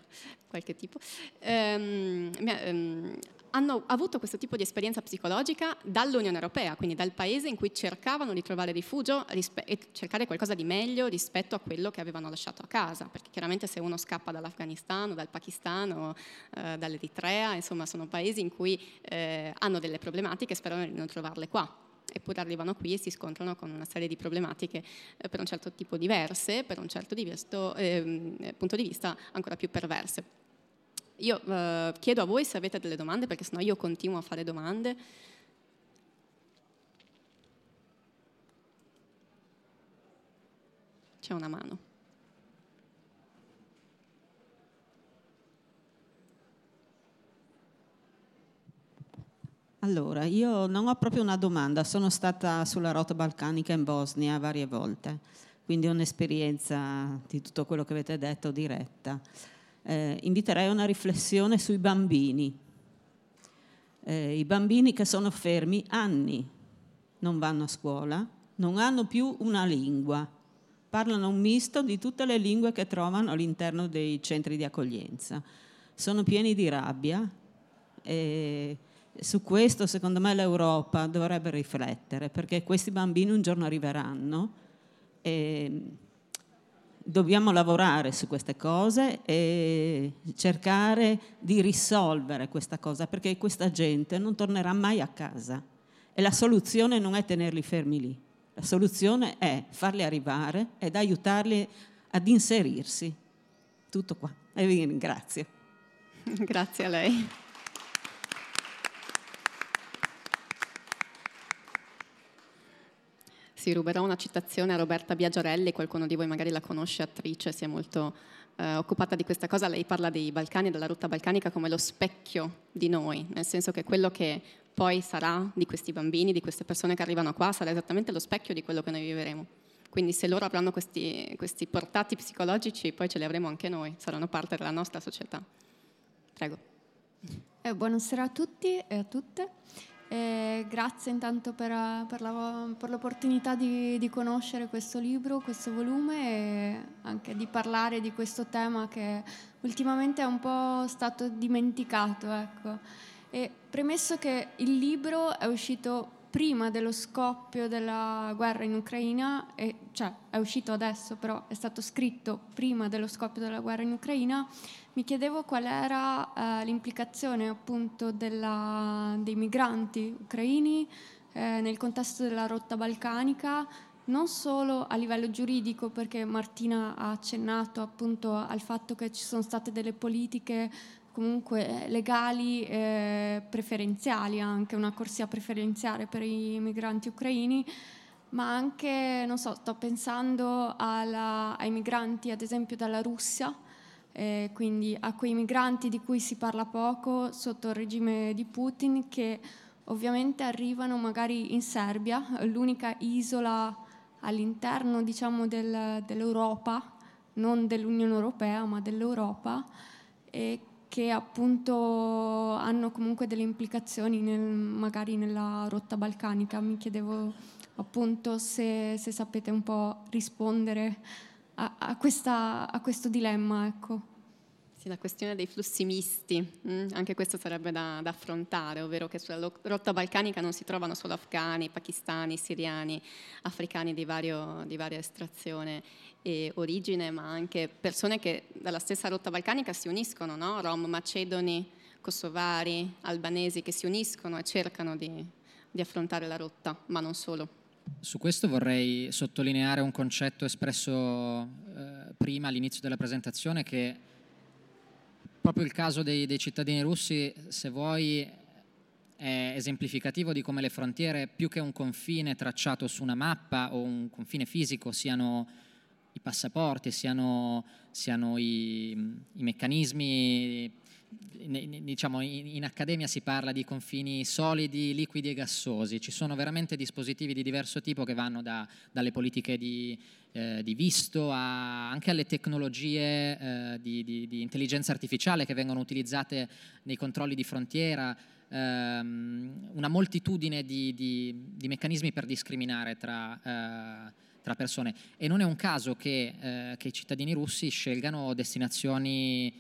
qualche tipo, ehm, ehm, hanno avuto questo tipo di esperienza psicologica dall'Unione Europea, quindi dal paese in cui cercavano di trovare rifugio e cercare qualcosa di meglio rispetto a quello che avevano lasciato a casa, perché chiaramente se uno scappa dall'Afghanistan o dal Pakistan o eh, dall'Eritrea, insomma sono paesi in cui eh, hanno delle problematiche e sperano di non trovarle qua eppure arrivano qui e si scontrano con una serie di problematiche eh, per un certo tipo diverse, per un certo diverso, eh, punto di vista ancora più perverse. Io eh, chiedo a voi se avete delle domande, perché sennò io continuo a fare domande. C'è una mano. Allora, io non ho proprio una domanda, sono stata sulla rotta balcanica in Bosnia varie volte, quindi ho un'esperienza di tutto quello che avete detto diretta. Eh, inviterei una riflessione sui bambini. Eh, I bambini che sono fermi anni, non vanno a scuola, non hanno più una lingua, parlano un misto di tutte le lingue che trovano all'interno dei centri di accoglienza. Sono pieni di rabbia. E su questo secondo me l'Europa dovrebbe riflettere perché questi bambini un giorno arriveranno e dobbiamo lavorare su queste cose e cercare di risolvere questa cosa perché questa gente non tornerà mai a casa e la soluzione non è tenerli fermi lì, la soluzione è farli arrivare ed aiutarli ad inserirsi. Tutto qua e vi ringrazio. Grazie a lei. Sì, ruberò una citazione a Roberta Biagiorelli, qualcuno di voi magari la conosce, attrice, si è molto eh, occupata di questa cosa. Lei parla dei Balcani della rotta balcanica come lo specchio di noi, nel senso che quello che poi sarà di questi bambini, di queste persone che arrivano qua, sarà esattamente lo specchio di quello che noi vivremo. Quindi se loro avranno questi, questi portati psicologici, poi ce li avremo anche noi, saranno parte della nostra società. Prego. Eh, buonasera a tutti e a tutte. E grazie intanto per, per, la, per l'opportunità di, di, conoscere questo libro, questo volume e anche di parlare di questo tema che ultimamente è un po' stato dimenticato. Ecco. Premesso che il libro è uscito prima dello scoppio della guerra in Ucraina, e, cioè è uscito adesso però è stato scritto prima dello scoppio della guerra in Ucraina, mi chiedevo qual era eh, l'implicazione appunto della, dei migranti ucraini eh, nel contesto della rotta balcanica, non solo a livello giuridico, perché Martina ha accennato appunto al fatto che ci sono state delle politiche comunque legali eh, preferenziali, anche una corsia preferenziale per i migranti ucraini, ma anche, non so, sto pensando alla, ai migranti ad esempio dalla Russia, eh, quindi a quei migranti di cui si parla poco sotto il regime di Putin che ovviamente arrivano magari in Serbia, l'unica isola all'interno diciamo, del, dell'Europa, non dell'Unione Europea ma dell'Europa, e che appunto hanno comunque delle implicazioni nel, magari nella rotta balcanica. Mi chiedevo appunto se, se sapete un po' rispondere a, a, questa, a questo dilemma. Ecco. Sì, la questione dei flussi misti, mm, anche questo sarebbe da, da, affrontare, ovvero che sulla rotta balcanica non si trovano solo afghani, pakistani, siriani, africani di, vario, di varia estrazione e origine, ma anche persone che dalla stessa rotta balcanica si uniscono, no? rom, macedoni, kosovari, albanesi che si uniscono e cercano di, di affrontare la rotta, ma non solo. Su questo vorrei sottolineare un concetto espresso eh, prima all'inizio della presentazione che proprio il caso dei, dei cittadini russi, se vuoi, è esemplificativo di come le frontiere, più che un confine tracciato su una mappa o un confine fisico, siano i passaporti, siano, siano i, i meccanismi diciamo, in, accademia si parla di confini solidi, liquidi e gassosi, ci sono veramente dispositivi di diverso tipo che vanno da, dalle politiche di, eh, di visto anche alle tecnologie eh, di, di, di, intelligenza artificiale che vengono utilizzate nei controlli di frontiera, ehm, una moltitudine di, meccanismi per discriminare tra... Eh, tra persone. E non è un caso che, eh, che i cittadini russi scelgano destinazioni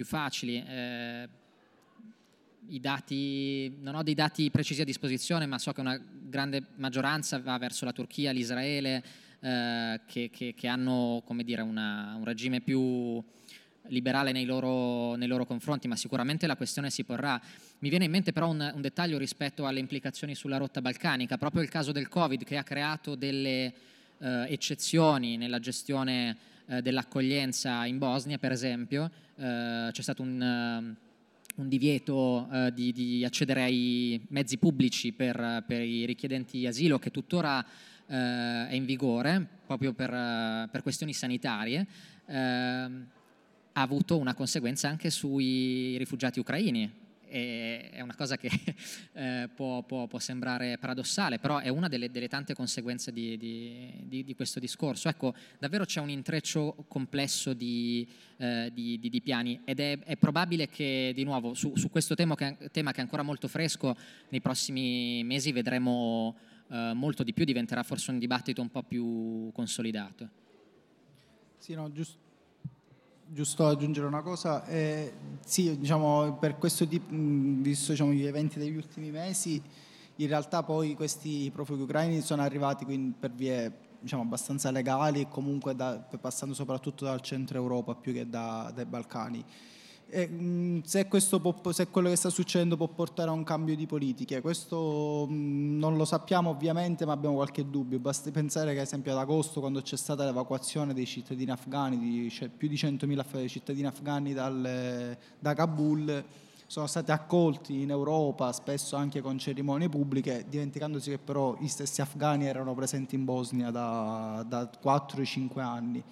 più facili. Eh, dati, non ho dei dati precisi a disposizione, ma so che una grande maggioranza va verso la Turchia, l'Israele, eh, che, che, che, hanno dire, una, un regime più liberale nei loro, nei loro, confronti, ma sicuramente la questione si porrà. Mi viene in mente però un, un, dettaglio rispetto alle implicazioni sulla rotta balcanica, proprio il caso del Covid che ha creato delle eh, eccezioni nella gestione eh, dell'accoglienza in Bosnia, per esempio, eh, c'è stato un, un divieto eh, di, di, accedere ai mezzi pubblici per, per i richiedenti asilo che tuttora eh, è in vigore proprio per, per questioni sanitarie. Ha avuto una conseguenza anche sui rifugiati ucraini è una cosa che eh, può, può, può, sembrare paradossale, però è una delle, delle tante conseguenze di, di, di, questo discorso. Ecco, davvero c'è un intreccio complesso di, eh, di piani ed è, è, probabile che, di nuovo, su, su questo tema che, tema che, è ancora molto fresco, nei prossimi mesi vedremo eh, molto di più, diventerà forse un dibattito un po' più consolidato. Sì, no, giusto giusto aggiungere una cosa, eh, sì, diciamo, per questo tipo, visto diciamo, gli eventi degli ultimi mesi, in realtà poi questi profughi ucraini sono arrivati per vie diciamo, abbastanza legali e comunque da, passando soprattutto dal centro Europa più che da, dai Balcani. E, mh, se, può, se, quello che sta succedendo può portare a un cambio di politiche, questo mh, non lo sappiamo ovviamente, ma abbiamo qualche dubbio. Basti pensare che, ad esempio, ad agosto, quando c'è stata l'evacuazione dei cittadini afghani, di, cioè, più di 100.000 cittadini afghani dal, da Kabul, sono stati accolti in Europa, spesso anche con cerimonie pubbliche, dimenticandosi che però gli stessi afghani erano presenti in Bosnia da, da 4-5 anni.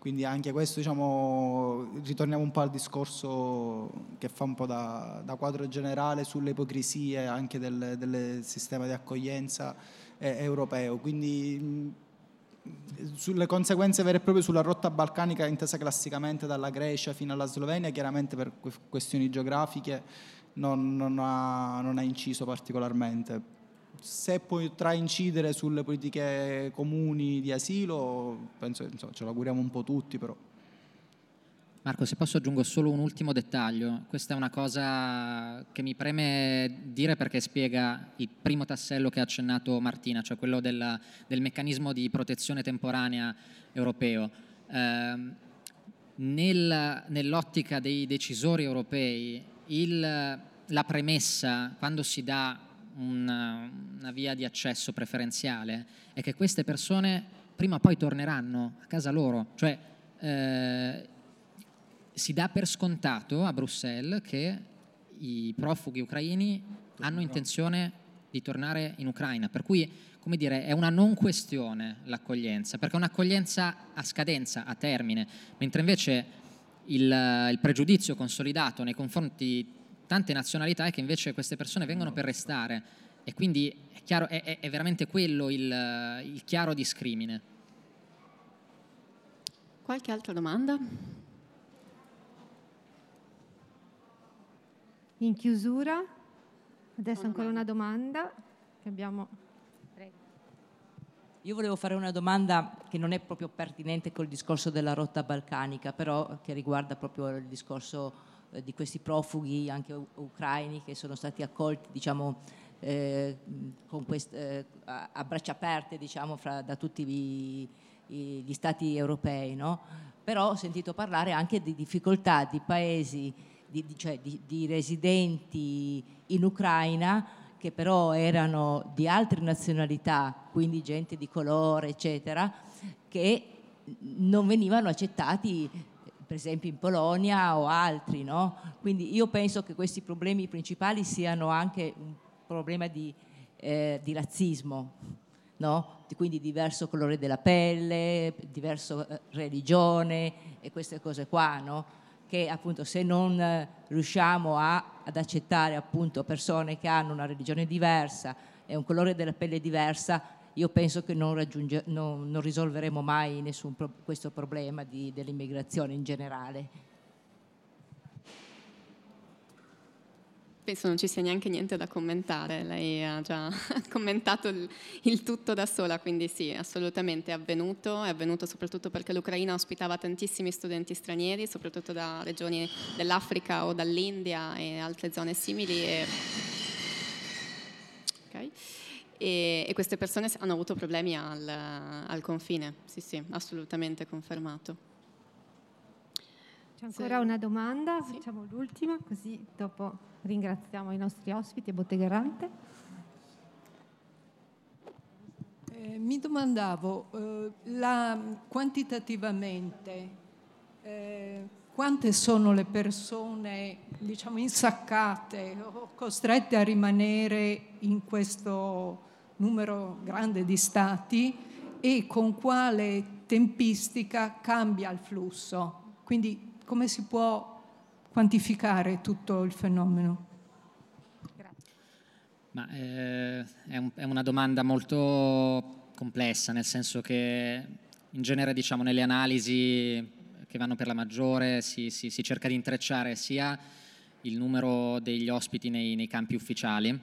Quindi anche questo, diciamo, ritorniamo un po' al discorso che fa un po' da, da quadro generale sulle ipocrisie anche del, del sistema di accoglienza eh, europeo. Quindi mh, sulle conseguenze vere e proprie sulla rotta balcanica intesa classicamente dalla Grecia fino alla Slovenia, chiaramente per questioni geografiche non, non, ha, non ha inciso particolarmente se potrà incidere sulle politiche comuni di asilo, penso che ce lo auguriamo un po' tutti però. Marco, se posso aggiungo solo un ultimo dettaglio. Questa è una cosa che mi preme dire perché spiega il primo tassello che ha accennato Martina, cioè quello della, del meccanismo di protezione temporanea europeo. Eh, nel, nell'ottica dei decisori europei, il, la premessa, quando si dà una, una via di accesso preferenziale è che queste persone prima o poi torneranno a casa loro, cioè eh, si dà per scontato a Bruxelles che i profughi ucraini hanno intenzione di tornare in Ucraina, per cui come dire, è una non questione l'accoglienza, perché è un'accoglienza a scadenza, a termine, mentre invece il, il pregiudizio consolidato nei confronti tante nazionalità e che invece queste persone vengono per restare e quindi è, chiaro, è, è veramente quello il, il chiaro discrimine. Qualche altra domanda? In chiusura, adesso ancora una domanda che abbiamo. Prego. Io volevo fare una domanda che non è proprio pertinente col discorso della rotta balcanica, però che riguarda proprio il discorso eh, di questi profughi anche ucraini che sono stati accolti, diciamo, eh, quest, eh, a braccia aperte, diciamo, fra, da tutti gli, gli stati europei, no? Però ho sentito parlare anche di difficoltà di paesi, di, di, cioè di, di residenti in Ucraina che però erano di altre nazionalità, quindi gente di colore, eccetera, che non venivano accettati per esempio in Polonia o altri. No? Quindi io penso che questi problemi principali siano anche un problema di, eh, di razzismo, no? quindi diverso colore della pelle, diversa eh, religione e queste cose qua. No? che appunto se non eh, riusciamo a, ad accettare appunto persone che hanno una religione diversa e un colore della pelle diversa, io penso che non, non, non risolveremo mai nessun pro- questo problema dell'immigrazione in generale. penso non ci sia neanche niente da commentare, lei ha già commentato il, il, tutto da sola, quindi sì, assolutamente è avvenuto, è avvenuto soprattutto perché l'Ucraina ospitava tantissimi studenti stranieri, soprattutto da regioni dell'Africa o dall'India e altre zone simili. E, okay. E, e queste persone hanno avuto problemi al, al confine, sì sì, assolutamente confermato. C'è ancora una domanda, sì. facciamo l'ultima, così dopo ringraziamo i nostri ospiti e Bottega Errante. Eh, mi domandavo, eh, la, quantitativamente, eh, quante sono le persone diciamo, insaccate o costrette a rimanere in questo numero grande di stati e con quale tempistica cambia il flusso? Quindi come si può quantificare tutto il fenomeno? Ma, eh, è, un, è, una domanda molto complessa, nel senso che in genere diciamo, nelle analisi che vanno per la maggiore si, si, si cerca di intrecciare sia il numero degli ospiti nei, nei campi ufficiali,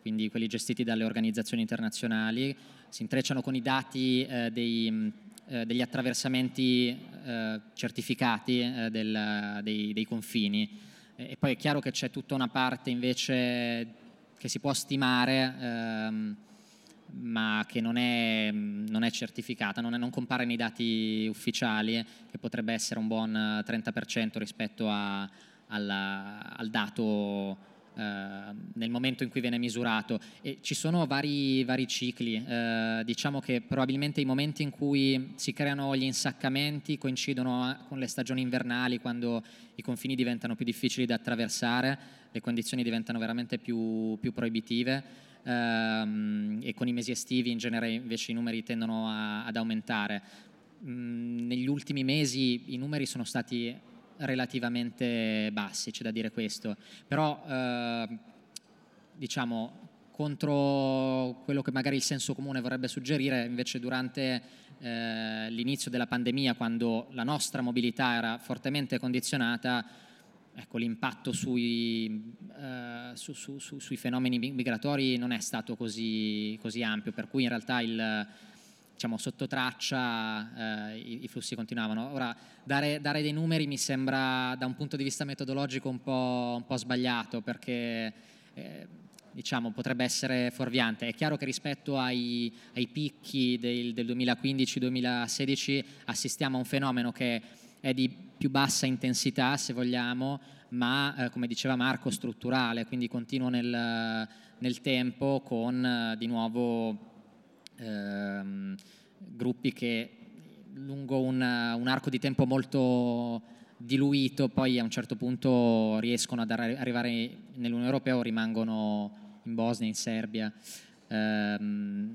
quindi quelli gestiti dalle organizzazioni internazionali, si intrecciano con i dati eh, dei, eh, degli attraversamenti eh, certificati eh, del, dei, dei, confini. E poi è chiaro che c'è tutta una parte invece che si può stimare, ehm, ma che non è, non è certificata, non, è, non, compare nei dati ufficiali, che potrebbe essere un buon 30% rispetto a, alla, al dato eh, nel momento in cui viene misurato. E ci sono vari, vari cicli, eh, diciamo che probabilmente i momenti in cui si creano gli insaccamenti coincidono con le stagioni invernali, quando i confini diventano più difficili da attraversare, le condizioni diventano veramente più, più proibitive. Ehm, e con i mesi estivi in genere invece i numeri tendono a, ad aumentare. Mm, negli ultimi mesi i numeri sono stati relativamente bassi, c'è da dire questo, però eh, diciamo contro quello che magari il senso comune vorrebbe suggerire, invece durante eh, l'inizio della pandemia, quando la nostra mobilità era fortemente condizionata, ecco, l'impatto sui, eh, su, su, su, sui, fenomeni migratori non è stato così, così ampio, per cui in realtà il diciamo, sotto traccia eh, i, i, flussi continuavano. Ora, dare, dare, dei numeri mi sembra da un punto di vista metodologico un po', un po sbagliato perché eh, diciamo, potrebbe essere fuorviante. È chiaro che rispetto ai, ai picchi del, del 2015-2016 assistiamo a un fenomeno che è di più bassa intensità, se vogliamo, ma eh, come diceva Marco, strutturale, quindi continuo nel, nel tempo con eh, di nuovo ehm, gruppi che lungo un, un, arco di tempo molto diluito poi a un certo punto riescono ad arrivare nell'Unione Europea o rimangono in Bosnia, in Serbia. Ehm,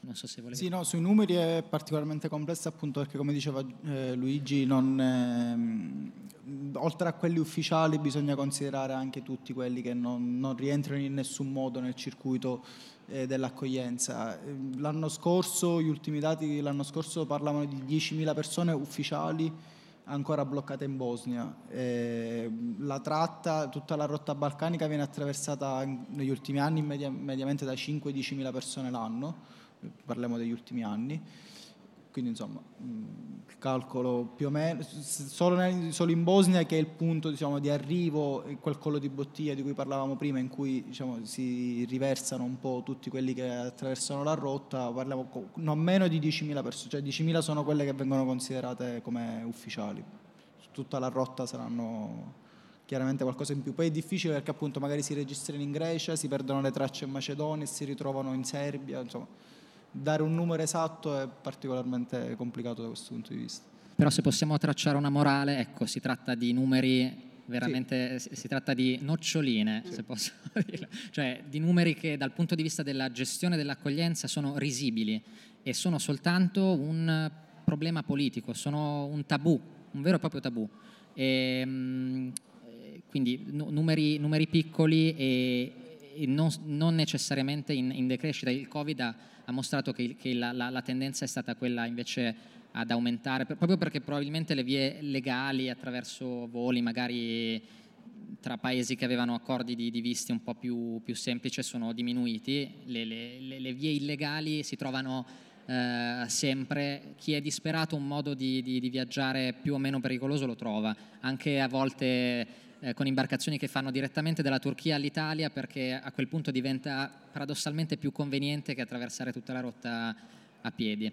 non so se volevi... Sì, no, sui numeri è particolarmente complessa appunto perché come diceva eh, Luigi, non, eh, oltre a quelli ufficiali bisogna considerare anche tutti quelli che non, non rientrano in nessun modo nel circuito eh, dell'accoglienza. L'anno scorso, gli ultimi dati l'anno scorso parlavano di 10.000 persone ufficiali ancora bloccata in Bosnia. E la tratta, tutta la rotta balcanica viene attraversata negli ultimi anni media, mediamente da 5-10 mila persone l'anno, parliamo degli ultimi anni quindi insomma calcolo più o meno solo, solo, in Bosnia che è il punto diciamo, di arrivo quel collo di bottiglia di cui parlavamo prima in cui diciamo, si riversano un po' tutti quelli che attraversano la rotta parliamo non meno di 10.000 persone cioè 10.000 sono quelle che vengono considerate come ufficiali. Su tutta la rotta saranno chiaramente qualcosa in più. Poi è difficile perché appunto magari si registrano in Grecia si perdono le tracce in Macedonia si ritrovano in Serbia insomma dare un numero esatto è particolarmente complicato da questo punto di vista. Però se possiamo tracciare una morale, ecco, si tratta di numeri veramente, sì. si tratta di noccioline, sì. se posso dire, cioè di numeri che dal punto di vista della gestione dell'accoglienza sono risibili e sono soltanto un problema politico, sono un tabù, un vero e proprio tabù. E, ehm, quindi numeri, numeri piccoli e, e non, non, necessariamente in, in decrescita. Il Covid ha ha mostrato che, che la, la, la, tendenza è stata quella invece ad aumentare, proprio perché probabilmente le vie legali attraverso voli magari tra paesi che avevano accordi di, di visti un po' più, più semplici sono diminuiti, le, le, le, vie illegali si trovano eh, sempre, chi è disperato un modo di, di, di viaggiare più o meno pericoloso lo trova, anche a volte eh, con imbarcazioni che fanno direttamente dalla Turchia all'Italia perché a quel punto diventa paradossalmente più conveniente che attraversare tutta la rotta a piedi.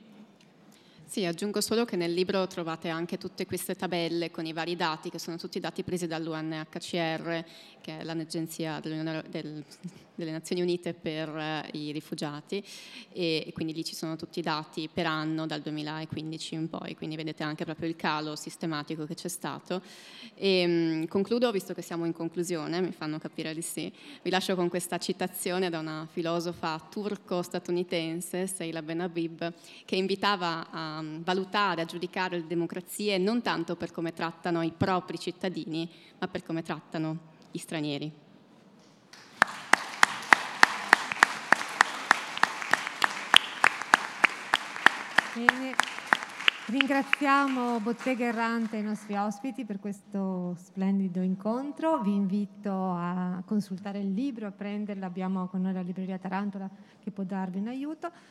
Sì, aggiungo solo che nel libro trovate anche tutte queste tabelle con i vari dati, che sono tutti dati presi dall'UNHCR, che è l'agenzia del, delle Nazioni Unite per eh, i rifugiati, e, quindi lì ci sono tutti i dati per anno dal 2015 in poi, quindi vedete anche proprio il calo sistematico che c'è stato. E, mh, mm, concludo, visto che siamo in conclusione, mi fanno capire di sì, vi lascio con questa citazione da una filosofa turco-statunitense, Seila Benhabib, che invitava a valutare, a giudicare le democrazie non tanto per come trattano i propri cittadini, ma per come trattano gli stranieri. Bene. Ringraziamo Bottega Errante e i nostri ospiti per questo splendido incontro. Vi invito a consultare il libro, a prenderlo. Abbiamo con noi la libreria Tarantola che può darvi un aiuto.